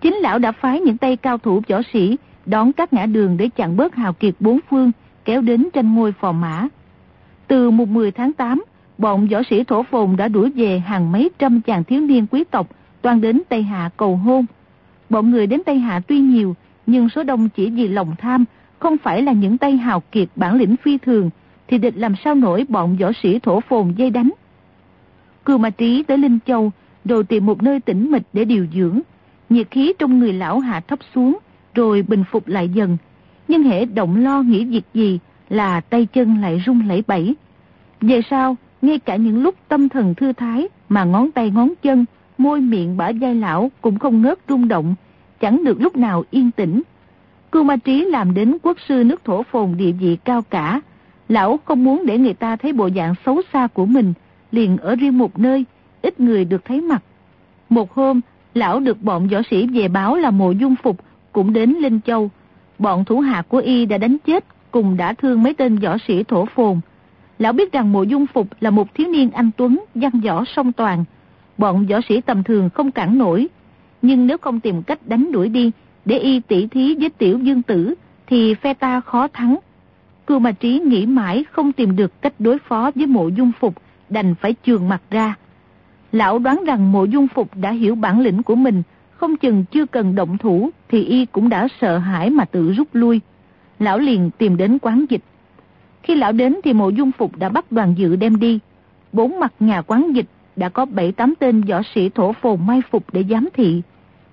Speaker 1: Chính lão đã phái những tay cao thủ võ sĩ đón các ngã đường để chặn bớt hào kiệt bốn phương, kéo đến tranh ngôi phò mã. Từ mùng 10 tháng 8, bọn võ sĩ thổ phồn đã đuổi về hàng mấy trăm chàng thiếu niên quý tộc toàn đến Tây Hạ cầu hôn. Bọn người đến Tây Hạ tuy nhiều, nhưng số đông chỉ vì lòng tham, không phải là những tay hào kiệt bản lĩnh phi thường, thì địch làm sao nổi bọn võ sĩ thổ phồn dây đánh. Cưu Ma Trí tới Linh Châu, rồi tìm một nơi tĩnh mịch để điều dưỡng. Nhiệt khí trong người lão hạ thấp xuống, rồi bình phục lại dần. Nhưng hệ động lo nghĩ việc gì là tay chân lại rung lẩy bẩy. Về sau, ngay cả những lúc tâm thần thư thái mà ngón tay ngón chân, môi miệng bả dai lão cũng không ngớt rung động, chẳng được lúc nào yên tĩnh. Cưu Ma Trí làm đến quốc sư nước thổ phồn địa vị cao cả, Lão không muốn để người ta thấy bộ dạng xấu xa của mình, liền ở riêng một nơi, ít người được thấy mặt. Một hôm, lão được bọn võ sĩ về báo là mộ dung phục, cũng đến Linh Châu. Bọn thủ hạ của y đã đánh chết, cùng đã thương mấy tên võ sĩ thổ phồn. Lão biết rằng mộ dung phục là một thiếu niên anh Tuấn, văn võ song toàn. Bọn võ sĩ tầm thường không cản nổi. Nhưng nếu không tìm cách đánh đuổi đi, để y tỉ thí với tiểu dương tử, thì phe ta khó thắng. Cưu mà Trí nghĩ mãi không tìm được cách đối phó với mộ dung phục, đành phải trường mặt ra. Lão đoán rằng mộ dung phục đã hiểu bản lĩnh của mình, không chừng chưa cần động thủ thì y cũng đã sợ hãi mà tự rút lui. Lão liền tìm đến quán dịch. Khi lão đến thì mộ dung phục đã bắt đoàn dự đem đi. Bốn mặt nhà quán dịch đã có bảy tám tên võ sĩ thổ phồn mai phục để giám thị.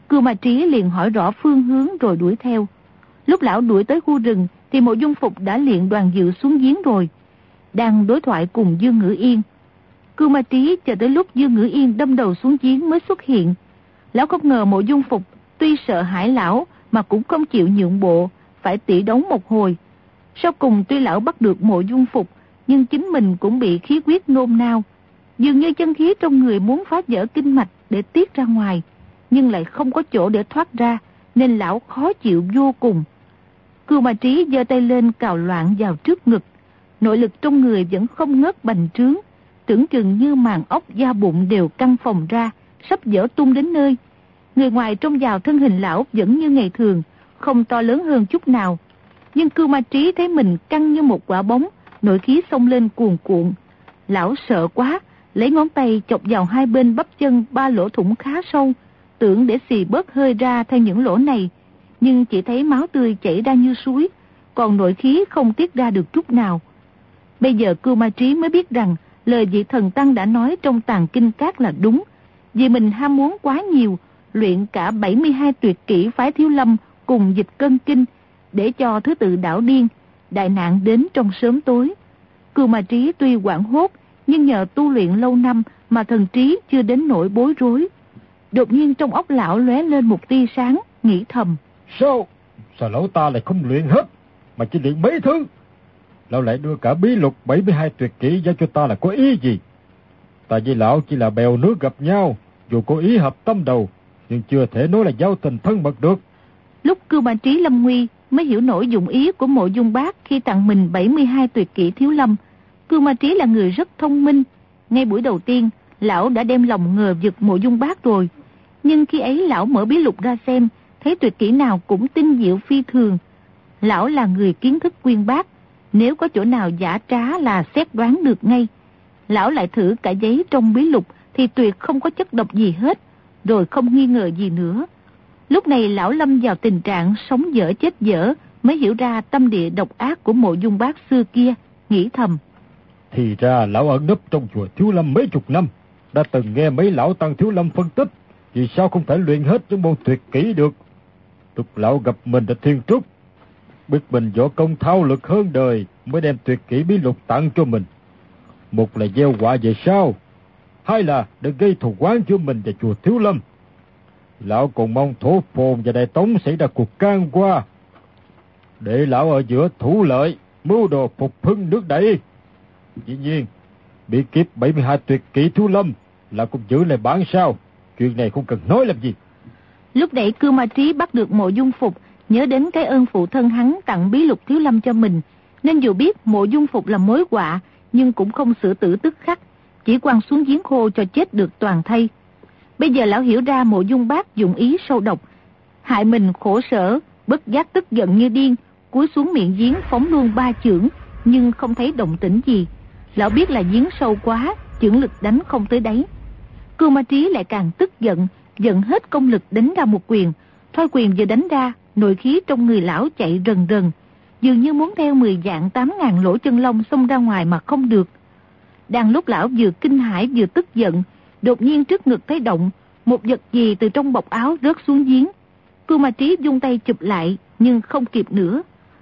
Speaker 1: Cư Ma Trí liền hỏi rõ phương hướng rồi đuổi theo. Lúc lão đuổi tới khu rừng thì mộ dung phục đã luyện đoàn dự xuống giếng rồi. Đang đối thoại cùng Dương Ngữ Yên. Cưu Ma Trí chờ tới lúc Dương Ngữ Yên đâm đầu xuống giếng mới xuất hiện. Lão không ngờ mộ dung phục tuy sợ hãi lão mà cũng không chịu nhượng bộ, phải tỉ đấu một hồi. Sau cùng tuy lão bắt được mộ dung phục, nhưng chính mình cũng bị khí huyết nôn nao. Dường như chân khí trong người muốn phá vỡ kinh mạch để tiết ra ngoài, nhưng lại không có chỗ để thoát ra, nên lão khó chịu vô cùng. Cưu Ma Trí giơ tay lên cào loạn vào trước ngực, nội lực trong người vẫn không ngớt bành trướng, tưởng chừng như màn ốc da bụng đều căng phòng ra, sắp dở tung đến nơi. Người ngoài trông vào thân hình lão vẫn như ngày thường, không to lớn hơn chút nào. Nhưng cưu ma trí thấy mình căng như một quả bóng, nội khí xông lên cuồn cuộn. Lão sợ quá, lấy ngón tay chọc vào hai bên bắp chân ba lỗ thủng khá sâu, tưởng để xì bớt hơi ra theo những lỗ này. Nhưng chỉ thấy máu tươi chảy ra như suối, còn nội khí không tiết ra được chút nào. Bây giờ cưu ma trí mới biết rằng lời vị thần tăng đã nói trong tàng kinh các là đúng. Vì mình ham muốn quá nhiều, luyện cả 72 tuyệt kỹ phái thiếu lâm cùng dịch cân kinh để cho thứ tự đảo điên, đại nạn đến trong sớm tối. Cưu mà trí tuy quảng hốt, nhưng nhờ tu luyện lâu năm mà thần trí chưa đến nỗi bối rối. Đột nhiên trong óc lão lóe lên một tia sáng, nghĩ thầm.
Speaker 3: Sao? Sao lão ta lại không luyện hết, mà chỉ luyện mấy thứ? Lão lại đưa cả bí lục 72 tuyệt kỹ giao cho ta là có ý gì? Ta với lão chỉ là bèo nước gặp nhau, dù có ý hợp tâm đầu, nhưng chưa thể nói là giao tình thân mật được.
Speaker 1: Lúc cưu bà trí lâm nguy mới hiểu nổi dụng ý của mộ dung bác khi tặng mình 72 tuyệt kỹ thiếu lâm. Cưu ma trí là người rất thông minh. Ngay buổi đầu tiên, lão đã đem lòng ngờ vực mộ dung bác rồi. Nhưng khi ấy lão mở bí lục ra xem, thấy tuyệt kỹ nào cũng tinh diệu phi thường. Lão là người kiến thức quyên bác, nếu có chỗ nào giả trá là xét đoán được ngay. Lão lại thử cả giấy trong bí lục thì tuyệt không có chất độc gì hết, rồi không nghi ngờ gì nữa. Lúc này lão lâm vào tình trạng sống dở chết dở mới hiểu ra tâm địa độc ác của mộ dung bác xưa kia, nghĩ thầm.
Speaker 3: Thì ra lão ẩn nấp trong chùa Thiếu Lâm mấy chục năm, đã từng nghe mấy lão tăng Thiếu Lâm phân tích, vì sao không thể luyện hết những môn tuyệt kỹ được. Lúc lão gặp mình đã thiên trúc, biết mình võ công thao lực hơn đời mới đem tuyệt kỹ bí lục tặng cho mình. Một là gieo quả về sau, hai là để gây thù quán cho mình và chùa Thiếu Lâm. Lão còn mong thổ phồn và đại tống xảy ra cuộc can qua. Để lão ở giữa thủ lợi, mưu đồ phục hưng nước đẩy. Dĩ nhiên, bị kiếp 72 tuyệt kỹ Thiếu Lâm là cũng giữ lại bản sao. Chuyện này không cần nói làm gì.
Speaker 1: Lúc nãy cư ma trí bắt được mộ dung phục, nhớ đến cái ơn phụ thân hắn tặng bí lục Thiếu Lâm cho mình. Nên dù biết mộ dung phục là mối họa, nhưng cũng không xử tử tức khắc chỉ quăng xuống giếng khô cho chết được toàn thay. Bây giờ lão hiểu ra mộ dung bác dụng ý sâu độc, hại mình khổ sở, bất giác tức giận như điên, cúi xuống miệng giếng phóng luôn ba chưởng, nhưng không thấy động tĩnh gì. Lão biết là giếng sâu quá, chưởng lực đánh không tới đáy cương Ma Trí lại càng tức giận, giận hết công lực đánh ra một quyền. Thôi quyền vừa đánh ra, nội khí trong người lão chạy rần rần, dường như muốn theo 10 dạng 8 ngàn lỗ chân lông xông ra ngoài mà không được. Đang lúc lão vừa kinh hãi vừa tức giận, đột nhiên trước ngực thấy động, một vật gì từ trong bọc áo rớt xuống giếng. Cưu ma trí dung tay chụp lại, nhưng không kịp nữa.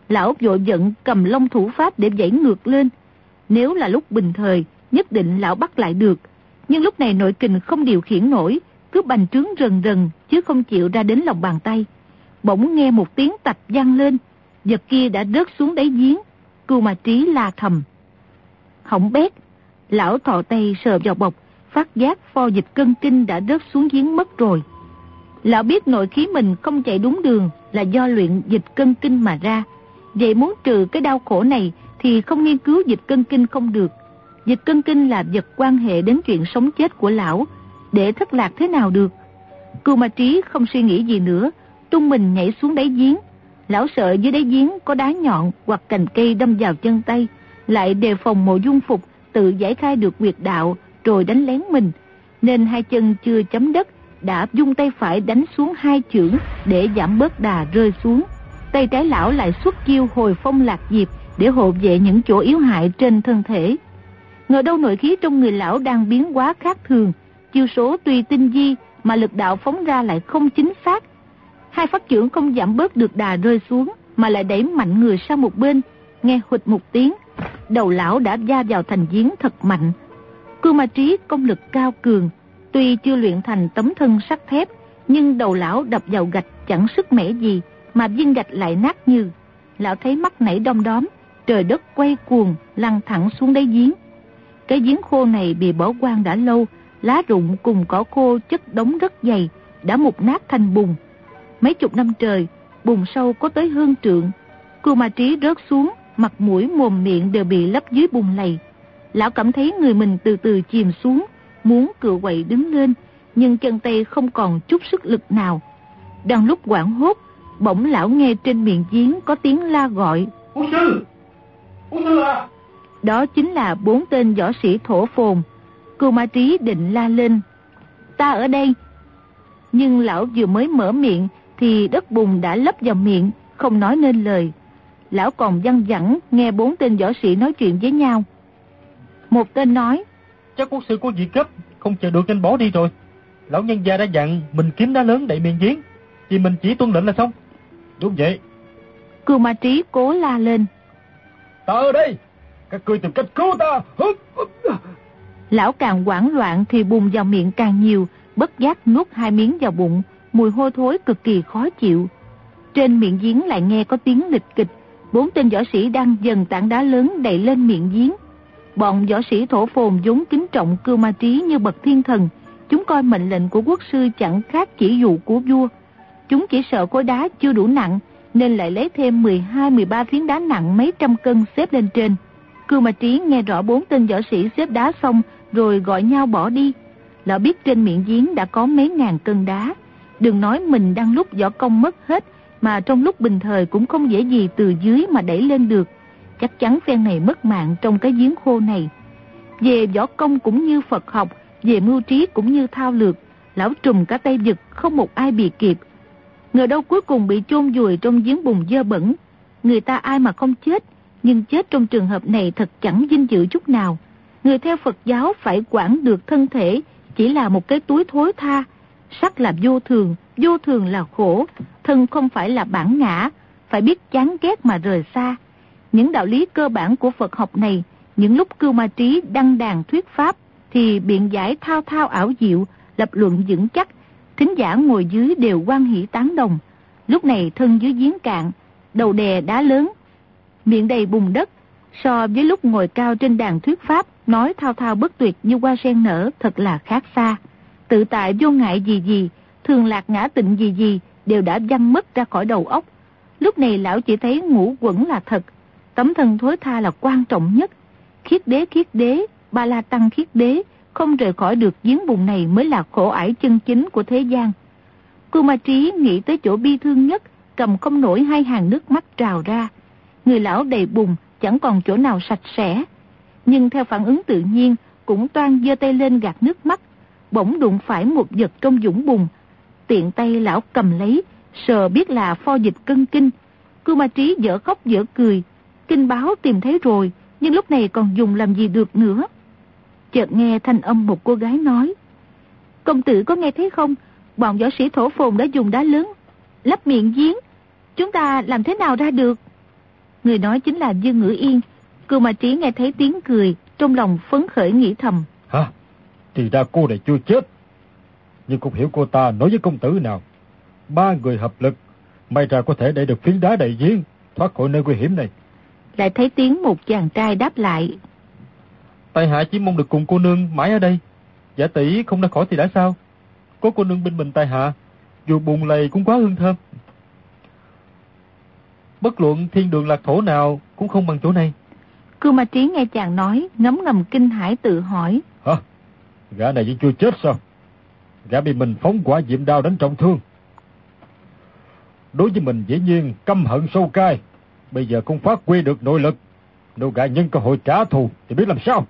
Speaker 1: Lão vội giận cầm long thủ pháp để dãy ngược lên. Nếu là lúc bình thời, nhất định lão bắt lại được. Nhưng lúc này nội kình không điều khiển nổi, cứ bành trướng rần rần, chứ không chịu ra đến lòng bàn tay. Bỗng nghe một tiếng tạch vang lên, vật kia đã rớt xuống đáy giếng. Cưu mà trí la thầm. Hỏng bét, Lão thọ tay sờ vào bọc, phát giác pho dịch cân kinh đã rớt xuống giếng mất rồi. Lão biết nội khí mình không chạy đúng đường là do luyện dịch cân kinh mà ra. Vậy muốn trừ cái đau khổ này thì không nghiên cứu dịch cân kinh không được. Dịch cân kinh là vật quan hệ đến chuyện sống chết của lão, để thất lạc thế nào được. Cưu ma trí không suy nghĩ gì nữa, tung mình nhảy xuống đáy giếng. Lão sợ dưới đáy giếng có đá nhọn hoặc cành cây đâm vào chân tay, lại đề phòng mộ dung phục tự giải khai được quyệt đạo rồi đánh lén mình, nên hai chân chưa chấm đất đã dung tay phải đánh xuống hai chưởng để giảm bớt đà rơi xuống. Tay trái lão lại xuất chiêu hồi phong lạc diệp để hộ vệ những chỗ yếu hại trên thân thể. Ngờ đâu nội khí trong người lão đang biến hóa khác thường, chiêu số tuy tinh di mà lực đạo phóng ra lại không chính xác. Hai phát trưởng không giảm bớt được đà rơi xuống mà lại đẩy mạnh người sang một bên, nghe hụt một tiếng, đầu lão đã da vào thành giếng thật mạnh. Cưu Ma Trí công lực cao cường, tuy chưa luyện thành tấm thân sắt thép, nhưng đầu lão đập vào gạch chẳng sức mẻ gì, mà viên gạch lại nát như. Lão thấy mắt nảy đom đóm, trời đất quay cuồng, lăn thẳng xuống đáy giếng. Cái giếng khô này bị bỏ quang đã lâu, lá rụng cùng cỏ khô chất đống rất dày, đã mục nát thành bùn. Mấy chục năm trời, bùn sâu có tới hương trượng. Cưu ma trí rớt xuống, mặt mũi mồm miệng đều bị lấp dưới bùn lầy. Lão cảm thấy người mình từ từ chìm xuống, muốn cựa quậy đứng lên, nhưng chân tay không còn chút sức lực nào. Đang lúc quảng hốt, bỗng lão nghe trên miệng giếng có tiếng la gọi.
Speaker 3: Ú sư! Ú sư à!
Speaker 1: Đó chính là bốn tên võ sĩ thổ phồn. Cưu ma trí định la lên. Ta ở đây. Nhưng lão vừa mới mở miệng thì đất bùn đã lấp vào miệng, không nói nên lời. Lão còn văng vẳng nghe bốn tên võ sĩ nói chuyện với nhau. Một tên nói.
Speaker 3: Chắc quốc sư có việc gấp, không chờ được nên bỏ đi rồi. Lão nhân gia đã dặn mình kiếm đá lớn đậy miệng giếng, thì mình chỉ tuân lệnh là xong. Đúng vậy.
Speaker 1: Cưu ma trí cố la lên.
Speaker 3: Ta ở đây, các ngươi tìm cách cứu ta.
Speaker 1: Lão càng hoảng loạn thì bùn vào miệng càng nhiều, bất giác nuốt hai miếng vào bụng, mùi hôi thối cực kỳ khó chịu. Trên miệng giếng lại nghe có tiếng lịch kịch, bốn tên võ sĩ đang dần tảng đá lớn đẩy lên miệng giếng. Bọn võ sĩ thổ phồn vốn kính trọng cưu ma trí như bậc thiên thần, chúng coi mệnh lệnh của quốc sư chẳng khác chỉ dụ của vua. Chúng chỉ sợ khối đá chưa đủ nặng, nên lại lấy thêm 12-13 phiến đá nặng mấy trăm cân xếp lên trên. Cưu Ma Trí nghe rõ bốn tên võ sĩ xếp đá xong rồi gọi nhau bỏ đi. Lão biết trên miệng giếng đã có mấy ngàn cân đá. Đừng nói mình đang lúc võ công mất hết, mà trong lúc bình thời cũng không dễ gì từ dưới mà đẩy lên được. Chắc chắn phen này mất mạng trong cái giếng khô này. Về võ công cũng như Phật học, về mưu trí cũng như thao lược, lão trùm cả tay giật không một ai bị kịp. Ngờ đâu cuối cùng bị chôn vùi trong giếng bùn dơ bẩn. Người ta ai mà không chết, nhưng chết trong trường hợp này thật chẳng dinh dự chút nào. Người theo Phật giáo phải quản được thân thể, chỉ là một cái túi thối tha. Sắc là vô thường, vô thường là khổ, thân không phải là bản ngã, phải biết chán ghét mà rời xa. Những đạo lý cơ bản của Phật học này, những lúc cưu ma trí đăng đàn thuyết pháp, thì biện giải thao thao ảo diệu, lập luận vững chắc, thính giả ngồi dưới đều quan hỷ tán đồng. Lúc này thân dưới giếng cạn, đầu đè đá lớn, miệng đầy bùn đất, so với lúc ngồi cao trên đàn thuyết pháp, nói thao thao bất tuyệt như hoa sen nở thật là khác xa. Tự tại vô ngại gì gì, thường lạc ngã tịnh gì gì, đều đã văng mất ra khỏi đầu óc. Lúc này lão chỉ thấy ngũ quẩn là thật, tấm thân thối tha là quan trọng nhất. Khiết đế khiết đế, ba la tăng khiết đế, không rời khỏi được giếng bùn này mới là khổ ải chân chính của thế gian. Cô Ma Trí nghĩ tới chỗ bi thương nhất, cầm không nổi hai hàng nước mắt trào ra. Người lão đầy bùn, chẳng còn chỗ nào sạch sẽ. Nhưng theo phản ứng tự nhiên, cũng toan giơ tay lên gạt nước mắt, bỗng đụng phải một vật trong dũng bùn. Tiện tay lão cầm lấy, sờ biết là pho dịch cân kinh. Cư ma trí dở khóc dở cười, kinh báo tìm thấy rồi, nhưng lúc này còn dùng làm gì được nữa. Chợt nghe thanh âm một cô gái nói, Công tử có nghe thấy không? Bọn võ sĩ thổ phồn đã dùng đá lớn, lấp miệng giếng. Chúng ta làm thế nào ra được? Người nói chính là Dương Ngữ Yên. cư ma trí nghe thấy tiếng cười, trong lòng phấn khởi nghĩ thầm.
Speaker 3: Hả? Thì ra cô này chưa chết. Nhưng không hiểu cô ta nói với công tử nào. Ba người hợp lực, may ra có thể để được phiến đá đầy giếng, thoát khỏi nơi nguy hiểm này.
Speaker 1: Lại thấy tiếng một chàng trai đáp lại.
Speaker 3: Tài hạ chỉ mong được cùng cô nương mãi ở đây. Giả tỷ không ra khỏi thì đã sao? Có cô nương bên mình tài hạ, dù bùn lầy cũng quá hương thơm. Bất luận thiên đường lạc thổ nào cũng không bằng chỗ này.
Speaker 1: Cưu Ma Trí nghe chàng nói, ngấm ngầm kinh hãi tự hỏi.
Speaker 3: Gã này vẫn chưa chết sao? Gã bị mình phóng quả diệm đao đánh trọng thương. Đối với mình dĩ nhiên căm hận sâu cay. Bây giờ không phát huy được nội lực. Nếu gã nhân cơ hội trả thù thì biết làm sao?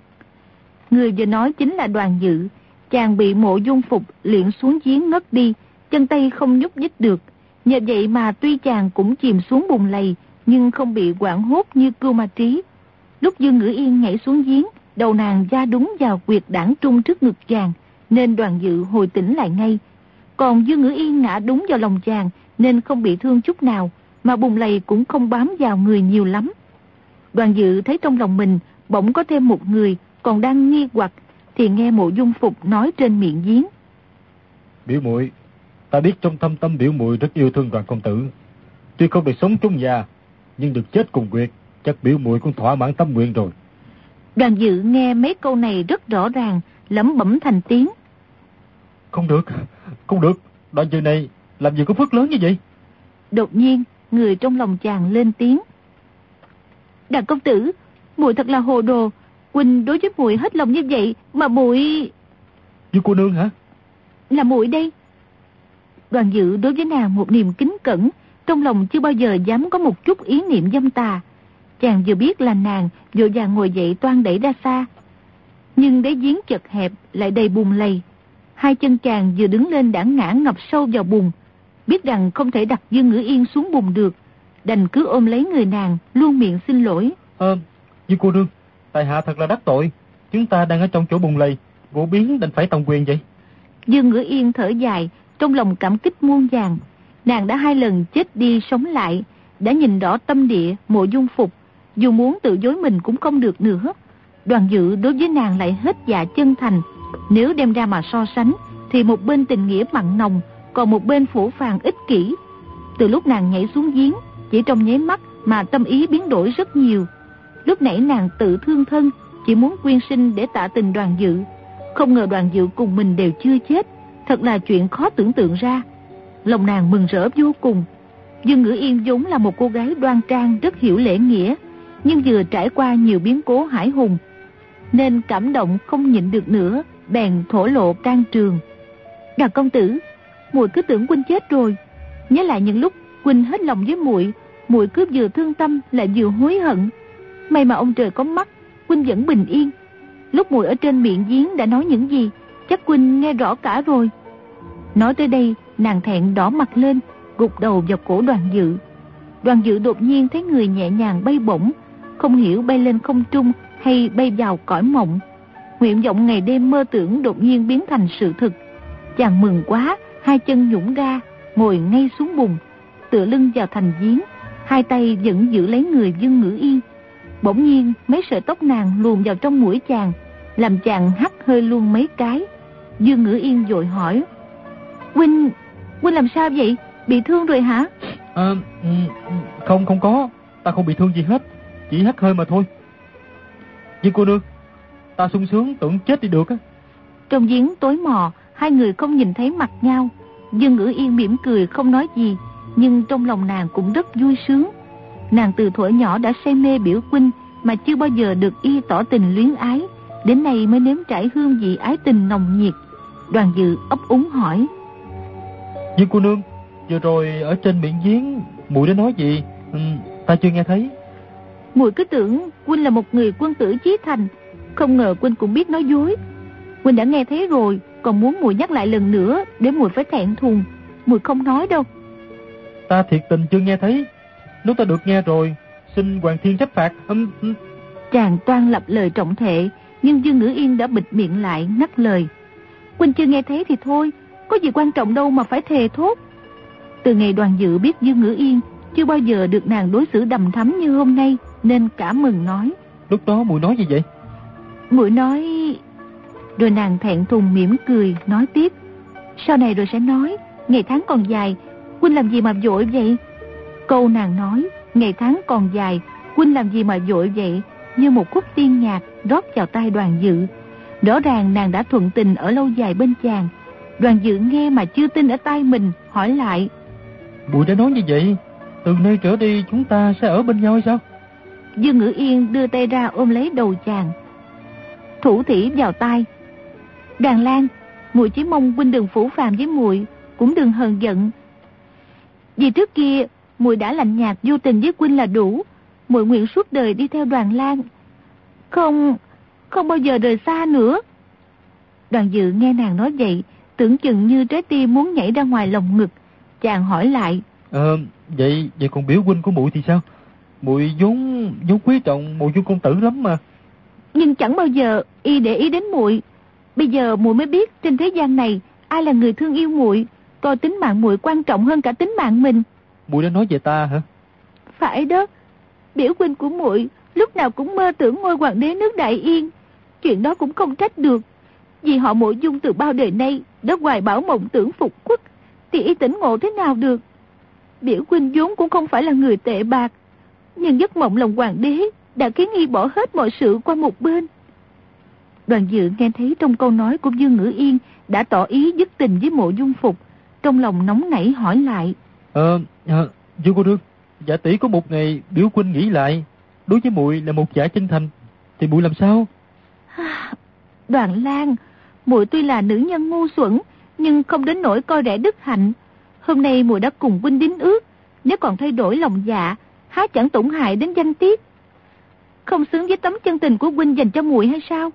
Speaker 1: Người vừa nói chính là đoàn dự. Chàng bị mộ dung phục liện xuống giếng ngất đi, chân tay không nhúc nhích được. Nhờ vậy mà tuy chàng cũng chìm xuống bùn lầy, nhưng không bị quảng hốt như cưu ma trí. Lúc Dương Ngữ Yên nhảy xuống giếng, đầu nàng ra đúng vào quyệt đảng trung trước ngực chàng, nên đoàn dự hồi tỉnh lại ngay. Còn Dương Ngữ Yên ngã đúng vào lòng chàng, nên không bị thương chút nào, mà bùng lầy cũng không bám vào người nhiều lắm. Đoàn dự thấy trong lòng mình bỗng có thêm một người còn đang nghi hoặc, thì nghe mộ dung phục nói trên miệng giếng.
Speaker 3: Biểu muội ta biết trong thâm tâm biểu muội rất yêu thương đoàn công tử. Tuy không được sống chung nhà, nhưng được chết cùng quyệt chắc biểu muội cũng thỏa mãn tâm nguyện rồi.
Speaker 1: Đoàn dự nghe mấy câu này rất rõ ràng, lẩm bẩm thành tiếng.
Speaker 3: Không được, không được, đoàn dự này làm gì có phước lớn như vậy?
Speaker 1: Đột nhiên, người trong lòng chàng lên tiếng. Đàn công tử, muội thật là hồ đồ, Quỳnh đối với muội hết lòng như vậy mà muội
Speaker 3: Như cô nương hả?
Speaker 1: Là muội đây. Đoàn dự đối với nàng một niềm kính cẩn, trong lòng chưa bao giờ dám có một chút ý niệm dâm tà. Chàng vừa biết là nàng, vội vàng ngồi dậy toan đẩy ra xa. Nhưng đáy giếng chật hẹp lại đầy bùn lầy. Hai chân chàng vừa đứng lên đã ngã ngập sâu vào bùn. Biết rằng không thể đặt Dương Ngữ Yên xuống bùn được. Đành cứ ôm lấy người nàng, luôn miệng xin lỗi.
Speaker 3: Ờ, như cô nương, tài hạ thật là đắc tội. Chúng ta đang ở trong chỗ bùn lầy, gỗ biến đành phải tòng quyền vậy.
Speaker 1: Dương Ngữ Yên thở dài, trong lòng cảm kích muôn vàng. Nàng đã hai lần chết đi sống lại, đã nhìn rõ tâm địa, mộ dung phục, dù muốn tự dối mình cũng không được nữa. Đoàn dự đối với nàng lại hết dạ chân thành, nếu đem ra mà so sánh, thì một bên tình nghĩa mặn nồng, còn một bên phủ phàng ích kỷ. Từ lúc nàng nhảy xuống giếng, chỉ trong nháy mắt mà tâm ý biến đổi rất nhiều. Lúc nãy nàng tự thương thân, chỉ muốn quyên sinh để tạ tình đoàn dự. Không ngờ đoàn dự cùng mình đều chưa chết, thật là chuyện khó tưởng tượng ra. Lòng nàng mừng rỡ vô cùng. Dương Ngữ Yên vốn là một cô gái đoan trang rất hiểu lễ nghĩa, nhưng vừa trải qua nhiều biến cố hải hùng, nên cảm động không nhịn được nữa, bèn thổ lộ can trường. Đàn công tử, muội cứ tưởng huynh chết rồi, nhớ lại những lúc huynh hết lòng với muội, muội cứ vừa thương tâm lại vừa hối hận. May mà ông trời có mắt, huynh vẫn bình yên. Lúc muội ở trên miệng giếng đã nói những gì, chắc huynh nghe rõ cả rồi. Nói tới đây, nàng thẹn đỏ mặt lên, gục đầu vào cổ đoàn dự. Đoàn dự đột nhiên thấy người nhẹ nhàng bay bổng, không hiểu bay lên không trung hay bay vào cõi mộng. Nguyện vọng ngày đêm mơ tưởng đột nhiên biến thành sự thực. Chàng mừng quá, hai chân nhũng ra, ngồi ngay xuống bùn, tựa lưng vào thành giếng, hai tay vẫn giữ lấy người Dương Ngữ Yên. Bỗng nhiên mấy sợi tóc nàng luồn vào trong mũi chàng, làm chàng hắt hơi luôn mấy cái. Dương Ngữ Yên dội hỏi, Huynh, Huynh làm sao vậy? Bị thương rồi hả?
Speaker 3: À, không, không có, ta không bị thương gì hết, chỉ hắt hơi mà thôi. Nhưng cô nương, ta sung sướng tưởng chết đi được á.
Speaker 1: Trong giếng tối mò, hai người không nhìn thấy mặt nhau. Dương Ngữ Yên mỉm cười không nói gì, nhưng trong lòng nàng cũng rất vui sướng. Nàng từ thuở nhỏ đã say mê biểu huynh mà chưa bao giờ được y tỏ tình luyến ái, đến nay mới nếm trải hương vị ái tình nồng nhiệt. Đoàn dự ấp úng hỏi.
Speaker 3: Nhưng cô nương, vừa rồi ở trên miệng giếng, muội đã nói gì? Ừ, ta chưa nghe thấy.
Speaker 1: Muội cứ tưởng huynh là một người quân tử chí thành, không ngờ huynh cũng biết nói dối. Huynh đã nghe thấy rồi, còn muốn muội nhắc lại lần nữa để muội phải thẹn thùng. Muội không nói đâu.
Speaker 3: Ta thiệt tình chưa nghe thấy. Nếu ta được nghe rồi, xin Hoàng Thiên trách phạt. Um, um.
Speaker 1: Chàng toan lập lời trọng thệ, nhưng Dương Ngữ Yên đã bịt miệng lại ngắt lời. Huynh chưa nghe thấy thì thôi, có gì quan trọng đâu mà phải thề thốt. Từ ngày đoàn dự biết Dương Ngữ Yên chưa bao giờ được nàng đối xử đầm thắm như hôm nay, nên cả mừng nói.
Speaker 3: Lúc đó muội nói gì vậy?
Speaker 1: Muội nói... Rồi nàng thẹn thùng mỉm cười, nói tiếp. Sau này rồi sẽ nói, ngày tháng còn dài, Huynh làm gì mà vội vậy? Câu nàng nói, ngày tháng còn dài, Huynh làm gì mà vội vậy? Như một khúc tiên nhạc rót vào tai đoàn dự. Rõ ràng nàng đã thuận tình ở lâu dài bên chàng. Đoàn dự nghe mà chưa tin ở tai mình, hỏi lại.
Speaker 3: Bụi đã nói như vậy, từ nay trở đi chúng ta sẽ ở bên nhau sao?
Speaker 1: Dương Ngữ Yên đưa tay ra ôm lấy đầu chàng. Thủ thỉ vào tay, Đàn Lan, muội chỉ mong huynh đừng phủ phàm với muội, cũng đừng hờn giận. Vì trước kia, muội đã lạnh nhạt vô tình với huynh là đủ, muội nguyện suốt đời đi theo Đoàn Lan. Không, không bao giờ rời xa nữa. Đoàn Dự nghe nàng nói vậy, tưởng chừng như trái tim muốn nhảy ra ngoài lồng ngực. Chàng hỏi lại.
Speaker 3: Ờ, vậy vậy còn biểu huynh của muội thì sao? Muội vốn vốn quý trọng mộ dung công tử lắm mà.
Speaker 1: Nhưng chẳng bao giờ y để ý đến muội. Bây giờ muội mới biết trên thế gian này ai là người thương yêu muội, coi tính mạng muội quan trọng hơn cả tính mạng mình.
Speaker 3: Muội đã nói về ta hả?
Speaker 1: Phải đó. Biểu huynh của muội lúc nào cũng mơ tưởng ngôi hoàng đế nước Đại Yên. Chuyện đó cũng không trách được. Vì họ mộ dung từ bao đời nay đã hoài bảo mộng tưởng phục quốc, thì y tỉnh ngộ thế nào được? Biểu huynh vốn cũng không phải là người tệ bạc, nhưng giấc mộng lòng hoàng đế đã khiến y bỏ hết mọi sự qua một bên. Đoàn dự nghe thấy trong câu nói của Dương Ngữ Yên đã tỏ ý dứt tình với mộ dung phục, trong lòng nóng nảy hỏi lại.
Speaker 3: Ờ, à, Dương cô đương, giả tỷ có một ngày biểu huynh nghĩ lại, đối với muội là một giả chân thành, thì muội làm sao?
Speaker 1: Đoàn Lan, muội tuy là nữ nhân ngu xuẩn, nhưng không đến nỗi coi rẻ đức hạnh. Hôm nay muội đã cùng huynh đính ước, nếu còn thay đổi lòng dạ, há chẳng tổn hại đến danh tiết. Không xứng với tấm chân tình của huynh dành cho muội hay sao?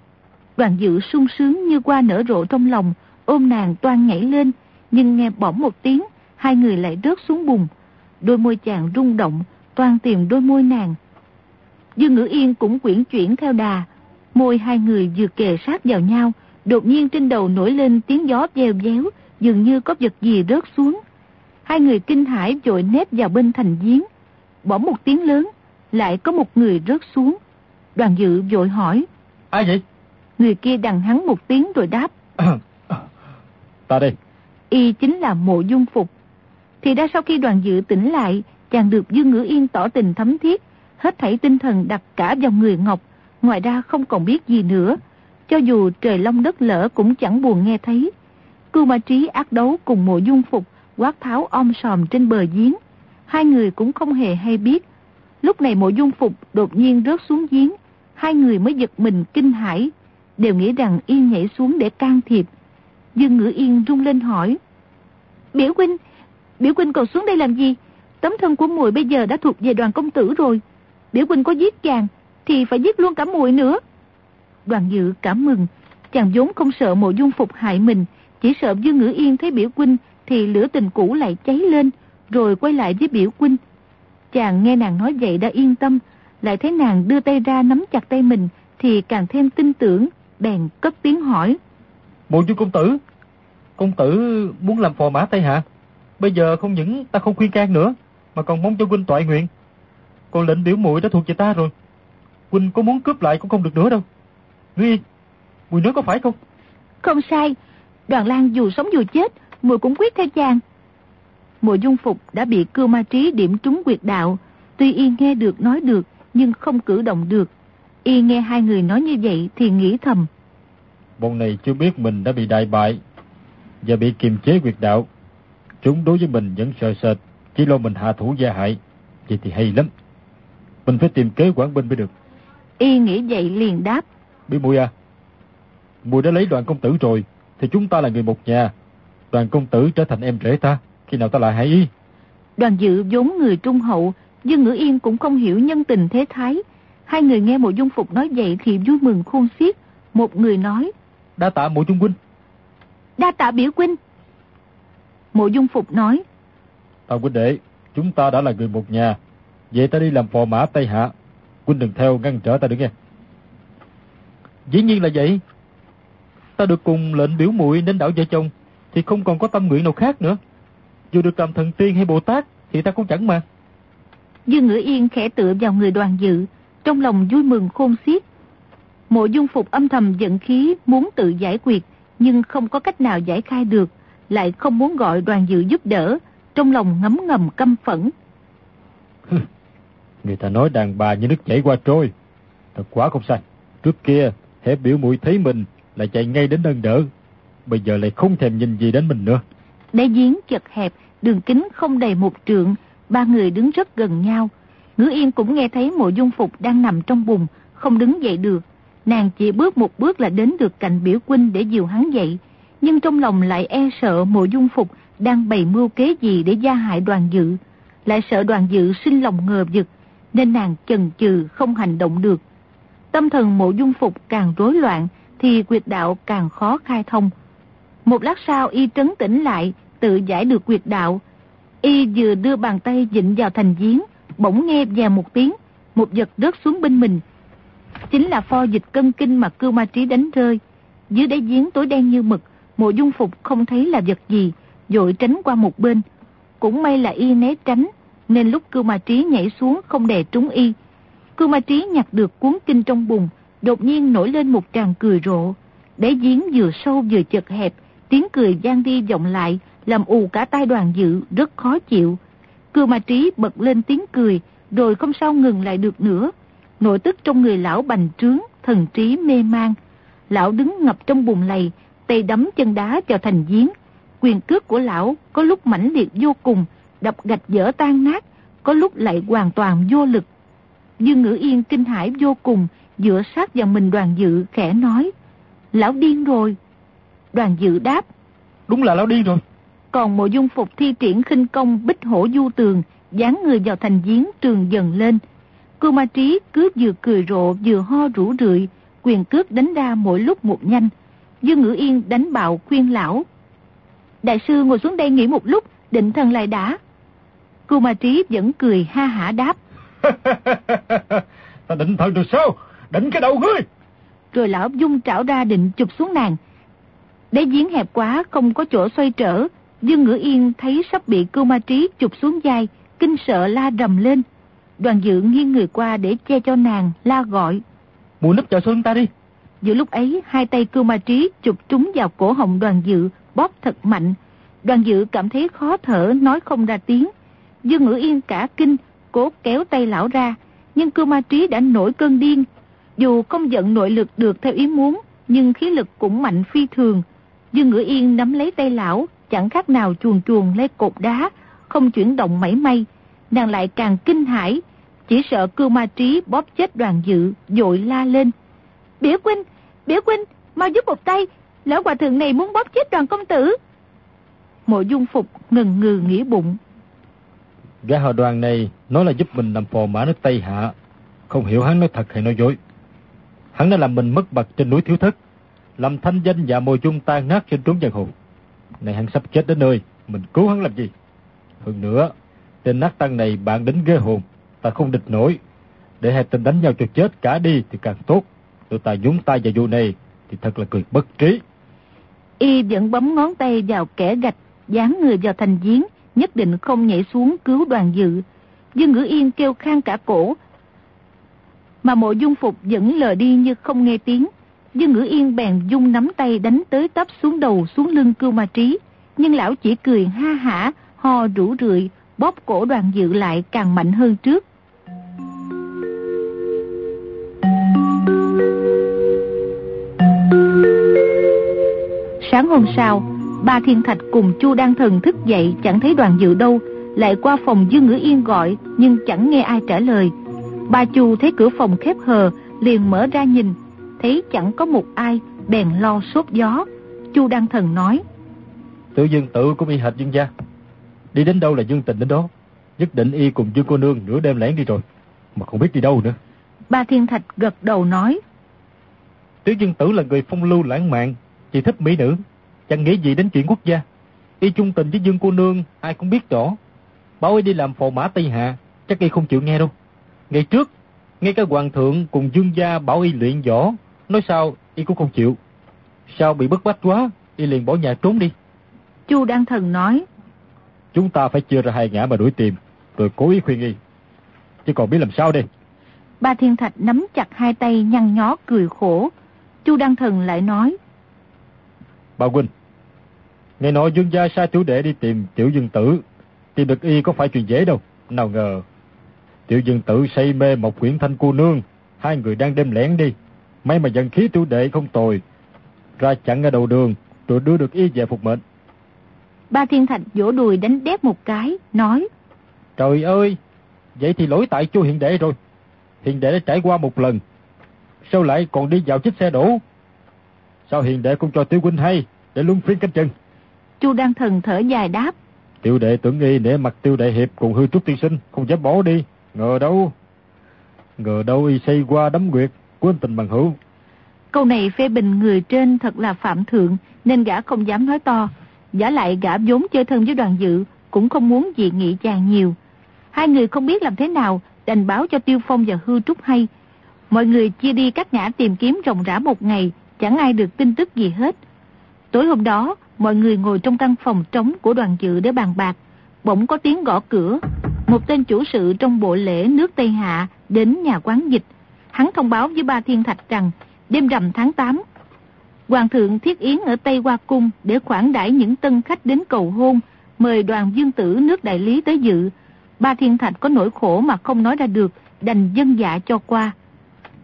Speaker 1: Đoàn dự sung sướng như qua nở rộ trong lòng, ôm nàng toan nhảy lên, nhưng nghe bỏng một tiếng, hai người lại rớt xuống bùn. Đôi môi chàng rung động, toan tìm đôi môi nàng. Dương Ngữ Yên cũng quyển chuyển theo đà, môi hai người vừa kề sát vào nhau, đột nhiên trên đầu nổi lên tiếng gió veo véo, dường như có vật gì rớt xuống. Hai người kinh hãi vội nép vào bên thành giếng. Bỗng một tiếng lớn, lại có một người rớt xuống. Đoàn dự vội hỏi.
Speaker 3: Ai vậy?
Speaker 1: Người kia đằng hắn một tiếng rồi đáp.
Speaker 3: Ta đây.
Speaker 1: Y chính là mộ dung phục. Thì ra sau khi đoàn dự tỉnh lại, chàng được Dương Ngữ Yên tỏ tình thấm thiết, hết thảy tinh thần đặt cả vào người Ngọc, ngoài ra không còn biết gì nữa. Cho dù trời long đất lỡ cũng chẳng buồn nghe thấy. Cưu Ma Trí ác đấu cùng mộ dung phục, quát tháo om sòm trên bờ giếng. Hai người cũng không hề hay biết. Lúc này mộ dung phục đột nhiên rớt xuống giếng, hai người mới giật mình kinh hãi, đều nghĩ rằng Yên nhảy xuống để can thiệp. Dương Ngữ Yên rung lên hỏi. Biểu huynh, biểu huynh còn xuống đây làm gì? Tấm thân của muội bây giờ đã thuộc về đoàn công tử rồi. Biểu huynh có giết chàng, thì phải giết luôn cả muội nữa. Đoàn dự cảm mừng, chàng vốn không sợ mộ dung phục hại mình, chỉ sợ Dương Ngữ Yên thấy biểu huynh thì lửa tình cũ lại cháy lên, rồi quay lại với biểu huynh. Chàng nghe nàng nói vậy đã yên tâm, lại thấy nàng đưa tay ra nắm chặt tay mình thì càng thêm tin tưởng, bèn cất tiếng hỏi.
Speaker 3: Mộ dung công tử, công tử muốn làm phò mã Tây Hạ. Bây giờ không những ta không khuyên can nữa, mà còn mong cho huynh toại nguyện. Còn lệnh biểu muội đã thuộc về ta rồi. Huynh có muốn cướp lại cũng không được nữa đâu. Ngươi, mùi nói có phải không?
Speaker 1: Không sai, đoàn lan dù sống dù chết, mùi cũng quyết theo chàng. Mùa dung phục đã bị cưu ma trí điểm trúng quyệt đạo, tuy y nghe được nói được, nhưng không cử động được. Y nghe hai người nói như vậy thì nghĩ thầm.
Speaker 3: Bọn này chưa biết mình đã bị đại bại và bị kiềm chế quyệt đạo. Chúng đối với mình vẫn sợ sệt, chỉ lo mình hạ thủ gia hại. Vậy thì hay lắm. Mình phải tìm kế quản binh mới được.
Speaker 1: Y nghĩ vậy liền đáp.
Speaker 3: Bí mùi à, mùi đã lấy đoàn công tử rồi, thì chúng ta là người một nhà. Đoàn công tử trở thành em rể ta, khi nào ta lại hại y?
Speaker 1: Đoàn dự vốn người trung hậu, Dương Ngữ Yên cũng không hiểu nhân tình thế thái. Hai người nghe mộ dung phục nói vậy thì vui mừng khôn xiết. Một người nói.
Speaker 3: Đa tạ mộ dung huynh.
Speaker 1: Đa tạ biểu huynh. Mộ dung phục nói.
Speaker 3: Tào huynh đệ, chúng ta đã là người một nhà. Vậy ta đi làm phò mã Tây Hạ. Huynh đừng theo ngăn trở ta được nghe. Dĩ nhiên là vậy. Ta được cùng lệnh biểu muội đến đảo vợ chồng thì không còn có tâm nguyện nào khác nữa. Dù được làm thần tiên hay Bồ Tát thì ta cũng chẳng mà.
Speaker 1: Dương Ngữ Yên khẽ tựa vào người đoàn dự, trong lòng vui mừng khôn xiết. Mộ dung phục âm thầm giận khí muốn tự giải quyết, nhưng không có cách nào giải khai được, lại không muốn gọi đoàn dự giúp đỡ, trong lòng ngấm ngầm căm phẫn.
Speaker 3: Người ta nói đàn bà như nước chảy qua trôi. Thật quá không sai. Trước kia, hễ biểu mũi thấy mình lại chạy ngay đến nâng đỡ. Bây giờ lại không thèm nhìn gì đến mình nữa.
Speaker 1: Đáy giếng chật hẹp, đường kính không đầy một trượng, ba người đứng rất gần nhau. Ngữ Yên cũng nghe thấy mộ dung phục đang nằm trong bùn, không đứng dậy được. Nàng chỉ bước một bước là đến được cạnh biểu huynh để dìu hắn dậy. Nhưng trong lòng lại e sợ mộ dung phục đang bày mưu kế gì để gia hại đoàn dự. Lại sợ đoàn dự sinh lòng ngờ vực, nên nàng chần chừ không hành động được. Tâm thần mộ dung phục càng rối loạn, thì quyệt đạo càng khó khai thông. Một lát sau y trấn tĩnh lại, tự giải được quyệt đạo. Y vừa đưa bàn tay dịnh vào thành giếng, bỗng nghe vè một tiếng, một vật rớt xuống bên mình. Chính là pho dịch cân kinh mà cưu ma trí đánh rơi. Dưới đáy giếng tối đen như mực, mộ dung phục không thấy là vật gì, dội tránh qua một bên. Cũng may là y né tránh, nên lúc cưu ma trí nhảy xuống không đè trúng y. Cưu ma trí nhặt được cuốn kinh trong bùn, đột nhiên nổi lên một tràng cười rộ. Đáy giếng vừa sâu vừa chật hẹp, tiếng cười gian đi vọng lại, làm ù cả tai đoàn dự, rất khó chịu. Cư ma trí bật lên tiếng cười, rồi không sao ngừng lại được nữa. Nội tức trong người lão bành trướng, thần trí mê mang. Lão đứng ngập trong bùn lầy, tay đấm chân đá vào thành giếng. Quyền cước của lão có lúc mãnh liệt vô cùng, đập gạch dở tan nát, có lúc lại hoàn toàn vô lực. Dương Ngữ Yên kinh hãi vô cùng, dựa sát vào mình đoàn dự khẽ nói. Lão điên rồi. Đoàn dự đáp.
Speaker 3: Đúng là lão điên rồi.
Speaker 1: Còn mộ dung phục thi triển khinh công bích hổ du tường, dán người vào thành giếng trường dần lên. Cô ma trí cứ vừa cười rộ vừa ho rủ rượi, quyền cước đánh ra mỗi lúc một nhanh. Dương Ngữ Yên đánh bạo khuyên lão. Đại sư ngồi xuống đây nghỉ một lúc, định thần lại đã. Cô ma trí vẫn cười ha hả đáp.
Speaker 3: Ta định thần rồi sao? Định cái đầu ngươi!
Speaker 1: Rồi lão dung trảo ra định chụp xuống nàng. Đáy giếng hẹp quá, không có chỗ xoay trở. Dương Ngữ Yên thấy sắp bị cưu ma trí chụp xuống vai, kinh sợ la rầm lên. Đoàn dự nghiêng người qua để che cho nàng, la gọi.
Speaker 3: Mùa nấp chờ xuân ta đi.
Speaker 1: Giữa lúc ấy, hai tay cưu ma trí chụp trúng vào cổ họng đoàn dự, bóp thật mạnh. Đoàn dự cảm thấy khó thở, nói không ra tiếng. Dương Ngữ Yên cả kinh, cố kéo tay lão ra, nhưng cưu ma trí đã nổi cơn điên. Dù không giận nội lực được theo ý muốn, nhưng khí lực cũng mạnh phi thường. Dương Ngữ Yên nắm lấy tay lão, chẳng khác nào chuồn chuồn lấy cột đá, không chuyển động mảy may. Nàng lại càng kinh hãi, chỉ sợ cưu ma trí bóp chết đoàn dự, dội la lên. Biểu huynh, biểu huynh, mau giúp một tay, lão hòa thượng này muốn bóp chết đoàn công tử. Mộ dung phục ngần ngừ nghĩ bụng.
Speaker 3: Gã họ đoàn này nói là giúp mình làm phò mã nước Tây Hạ. Không hiểu hắn nói thật hay nói dối. Hắn đã làm mình mất bật trên núi thiếu thất. Làm thanh danh và mồi dung tan nát trên trốn giang hồ. Này hắn sắp chết đến nơi, mình cứu hắn làm gì? Hơn nữa, tên nát tăng này bạn đến ghê hồn, ta không địch nổi. Để hai tên đánh nhau cho chết cả đi thì càng tốt. Tụi ta nhúng tay vào vụ này thì thật là cười bất trí.
Speaker 1: Y vẫn bấm ngón tay vào kẻ gạch, dán người vào thành giếng, nhất định không nhảy xuống cứu đoàn dự. Dương Ngữ Yên kêu khang cả cổ. Mà mộ dung phục vẫn lờ đi như không nghe tiếng. Dương Ngữ Yên bèn dung nắm tay đánh tới tấp xuống đầu xuống lưng cưu ma trí. Nhưng lão chỉ cười ha hả, ho rủ rượi, bóp cổ đoàn dự lại càng mạnh hơn trước. Sáng hôm sau, ba thiên thạch cùng chu đăng thần thức dậy chẳng thấy đoàn dự đâu, lại qua phòng Dương Ngữ Yên gọi nhưng chẳng nghe ai trả lời. Ba chu thấy cửa phòng khép hờ, liền mở ra nhìn, thấy chẳng có một ai, bèn lo sốt gió. Chu Đăng Thần nói.
Speaker 3: Tự dương tự cũng y hệt dương gia. Đi đến đâu là dương tình đến đó. Nhất định y cùng dương cô nương nửa đêm lẻn đi rồi. Mà không biết đi đâu nữa.
Speaker 1: Ba Thiên Thạch gật đầu nói.
Speaker 3: Tiểu dương tử là người phong lưu lãng mạn, chỉ thích mỹ nữ, chẳng nghĩ gì đến chuyện quốc gia. Y chung tình với dương cô nương, ai cũng biết rõ. Bảo y đi làm phò mã Tây Hạ, chắc y không chịu nghe đâu. Ngày trước, ngay cả hoàng thượng cùng dương gia bảo y luyện võ, nói sao y cũng không chịu. Sao bị bức bách quá, y liền bỏ nhà trốn đi.
Speaker 1: Chu Đăng Thần nói.
Speaker 3: Chúng ta phải chia ra hai ngã mà đuổi tìm, rồi cố ý khuyên y. Chứ còn biết làm sao đây?
Speaker 1: Ba Thiên Thạch nắm chặt hai tay nhăn nhó cười khổ. Chu Đăng Thần lại nói.
Speaker 3: Bà Huynh, nghe nói dương gia sai chủ đệ đi tìm tiểu dương tử. Tìm được y có phải chuyện dễ đâu. Nào ngờ, tiểu dương tử say mê một quyển thanh cô nương. Hai người đang đêm lẻn đi. May mà dần khí chủ đệ không tồi. Ra chặn ở đầu đường, rồi đưa được y về phục mệnh.
Speaker 1: Ba Thiên Thạch vỗ đùi đánh đép một cái, nói.
Speaker 3: Trời ơi, vậy thì lỗi tại chu hiện đệ rồi. Hiền đệ đã trải qua một lần. Sao lại còn đi vào chiếc xe đổ? Sao hiền đệ không cho tiểu huynh hay, để luân phiên canh chừng?
Speaker 1: Chu Đăng Thần thở dài đáp.
Speaker 3: Tiểu đệ tưởng nghi để mặt tiêu đệ hiệp cùng hư trúc tiên sinh, không dám bỏ đi. Ngờ đâu. Ngờ đâu y xây qua đấm nguyệt, quên tình bằng hữu.
Speaker 1: Câu này phê bình người trên thật là phạm thượng, nên gã không dám nói to. Giả lại gã vốn chơi thân với đoàn dự, cũng không muốn dị nghị chàng nhiều. Hai người không biết làm thế nào, đành báo cho Tiêu Phong và Hư Trúc hay. Mọi người chia đi các ngã tìm kiếm rộng rã một ngày, chẳng ai được tin tức gì hết. Tối hôm đó, mọi người ngồi trong căn phòng trống của đoàn dự để bàn bạc. Bỗng có tiếng gõ cửa. Một tên chủ sự trong bộ lễ nước Tây Hạ đến nhà quán dịch. Hắn thông báo với ba thiên thạch rằng đêm rằm tháng 8, Hoàng thượng thiết yến ở Tây Hoa Cung để khoản đãi những tân khách đến cầu hôn, mời đoàn dương tử nước đại lý tới dự. Ba Thiên Thạch có nỗi khổ mà không nói ra được, đành dân dạ cho qua.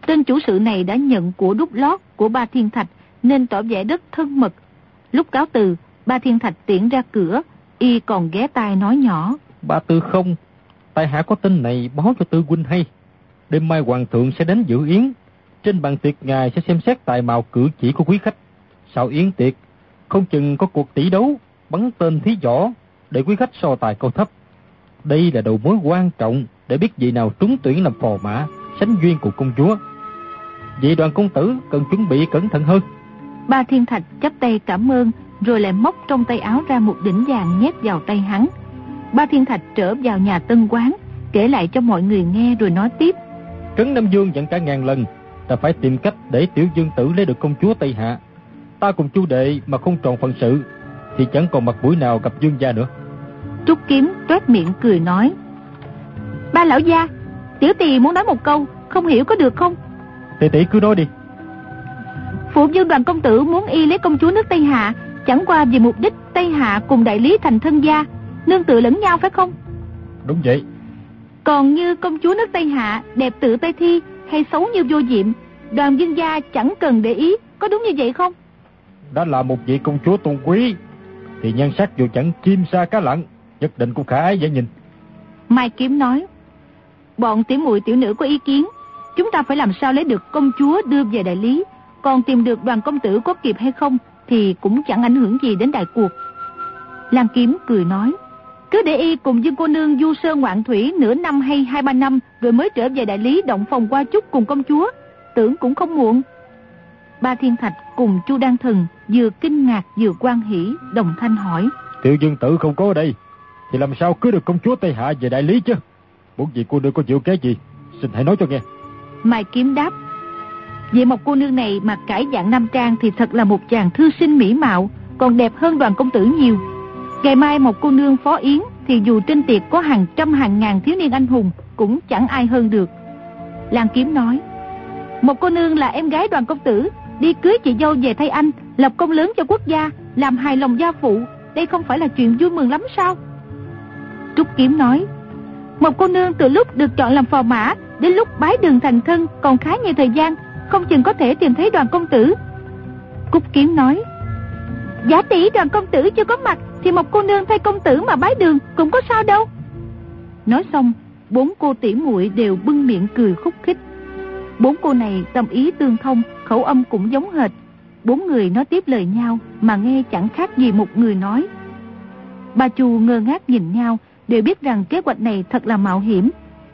Speaker 1: Tên chủ sự này đã nhận của đúc lót của Ba Thiên Thạch nên tỏ vẻ rất thân mật. Lúc cáo từ, Ba Thiên Thạch tiễn ra cửa, y còn ghé tai nói nhỏ.
Speaker 3: Ba Tư không, tại hạ có tin này báo cho Tư huynh hay. Đêm mai hoàng thượng sẽ đến dự yến. Trên bàn tiệc ngài sẽ xem xét tài mạo cử chỉ của quý khách. Sau yến tiệc, không chừng có cuộc tỷ đấu, bắn tên thí võ để quý khách so tài câu thấp. Đây là đầu mối quan trọng để biết vị nào trúng tuyển làm phò mã, sánh duyên của công chúa. Vị đoàn công tử cần chuẩn bị cẩn thận hơn.
Speaker 1: Ba Thiên Thạch chắp tay cảm ơn, rồi lại móc trong tay áo ra một đỉnh vàng nhét vào tay hắn. Ba Thiên Thạch trở vào nhà tân quán, kể lại cho mọi người nghe rồi nói tiếp.
Speaker 3: Trấn Nam Dương dẫn cả ngàn lần, ta phải tìm cách để tiểu dương tử lấy được công chúa Tây Hạ. Ta cùng chu đệ mà không tròn phận sự, thì chẳng còn mặt mũi nào gặp dương gia nữa.
Speaker 1: Trúc Kiếm toét miệng cười nói. Ba lão gia, tiểu tỳ muốn nói một câu, không hiểu có được không?
Speaker 3: Tỷ tỷ cứ nói đi.
Speaker 1: Phụ dương đoàn công tử muốn y lấy công chúa nước Tây Hạ, chẳng qua vì mục đích Tây Hạ cùng đại lý thành thân gia, nương tự lẫn nhau phải không?
Speaker 3: Đúng vậy.
Speaker 1: Còn như công chúa nước Tây Hạ, đẹp tự Tây Thi hay xấu như vô diệm, đoàn dương gia chẳng cần để ý, có đúng như vậy không?
Speaker 3: Đã là một vị công chúa tôn quý, thì nhan sắc dù chẳng chim sa cá lặng, nhất định cũng khả ái dễ nhìn.
Speaker 1: Mai Kiếm nói, bọn tiểu muội tiểu nữ có ý kiến, chúng ta phải làm sao lấy được công chúa đưa về đại lý, còn tìm được đoàn công tử có kịp hay không thì cũng chẳng ảnh hưởng gì đến đại cuộc. Lan Kiếm cười nói, cứ để y cùng Dương cô nương du sơn ngoạn thủy nửa năm hay hai ba năm rồi mới trở về đại lý động phòng qua chút cùng công chúa, tưởng cũng không muộn. Ba Thiên Thạch cùng Chu Đan Thần vừa kinh ngạc vừa quan hỷ, đồng thanh hỏi.
Speaker 3: Tiểu dương tử không có ở đây, thì làm sao cứ được công chúa Tây Hạ về đại lý chứ? Muốn gì cô nương có chịu cái gì? Xin hãy nói cho nghe.
Speaker 1: Mai Kiếm đáp. Vậy một cô nương này mà cải dạng nam trang thì thật là một chàng thư sinh mỹ mạo, còn đẹp hơn đoàn công tử nhiều. Ngày mai một cô nương phó yến thì dù trên tiệc có hàng trăm hàng ngàn thiếu niên anh hùng cũng chẳng ai hơn được. Lan Kiếm nói, một cô nương là em gái đoàn công tử, đi cưới chị dâu về thay anh, lập công lớn cho quốc gia, làm hài lòng gia phụ, đây không phải là chuyện vui mừng lắm sao? Trúc Kiếm nói, một cô nương từ lúc được chọn làm phò mã, đến lúc bái đường thành thân còn khá nhiều thời gian, không chừng có thể tìm thấy đoàn công tử. Cúc Kiếm nói, giả tỷ đoàn công tử chưa có mặt, thì một cô nương thay công tử mà bái đường cũng có sao đâu. Nói xong, bốn cô tỷ muội đều bưng miệng cười khúc khích. Bốn cô này tâm ý tương thông, khẩu âm cũng giống hệt. Bốn người nói tiếp lời nhau mà nghe chẳng khác gì một người nói. Bà Chu ngơ ngác nhìn nhau, đều biết rằng kế hoạch này thật là mạo hiểm.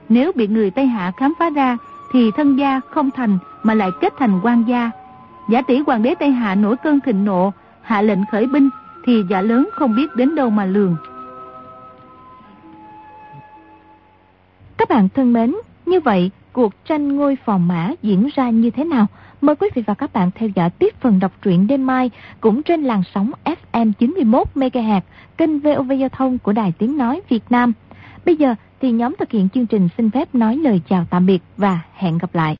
Speaker 1: Nếu bị người Tây Hạ khám phá ra, thì thân gia không thành mà lại kết thành quan gia. Giả tỷ hoàng đế Tây Hạ nổi cơn thịnh nộ, hạ lệnh khởi binh, thì giả lớn không biết đến đâu mà lường.
Speaker 4: Các bạn thân mến, như vậy cuộc tranh ngôi phò mã diễn ra như thế nào? Mời quý vị và các bạn theo dõi tiếp phần đọc truyện đêm mai cũng trên làn sóng FM 91 MHz kênh VOV Giao thông của Đài Tiếng Nói Việt Nam. Bây giờ thì nhóm thực hiện chương trình xin phép nói lời chào tạm biệt và hẹn gặp lại.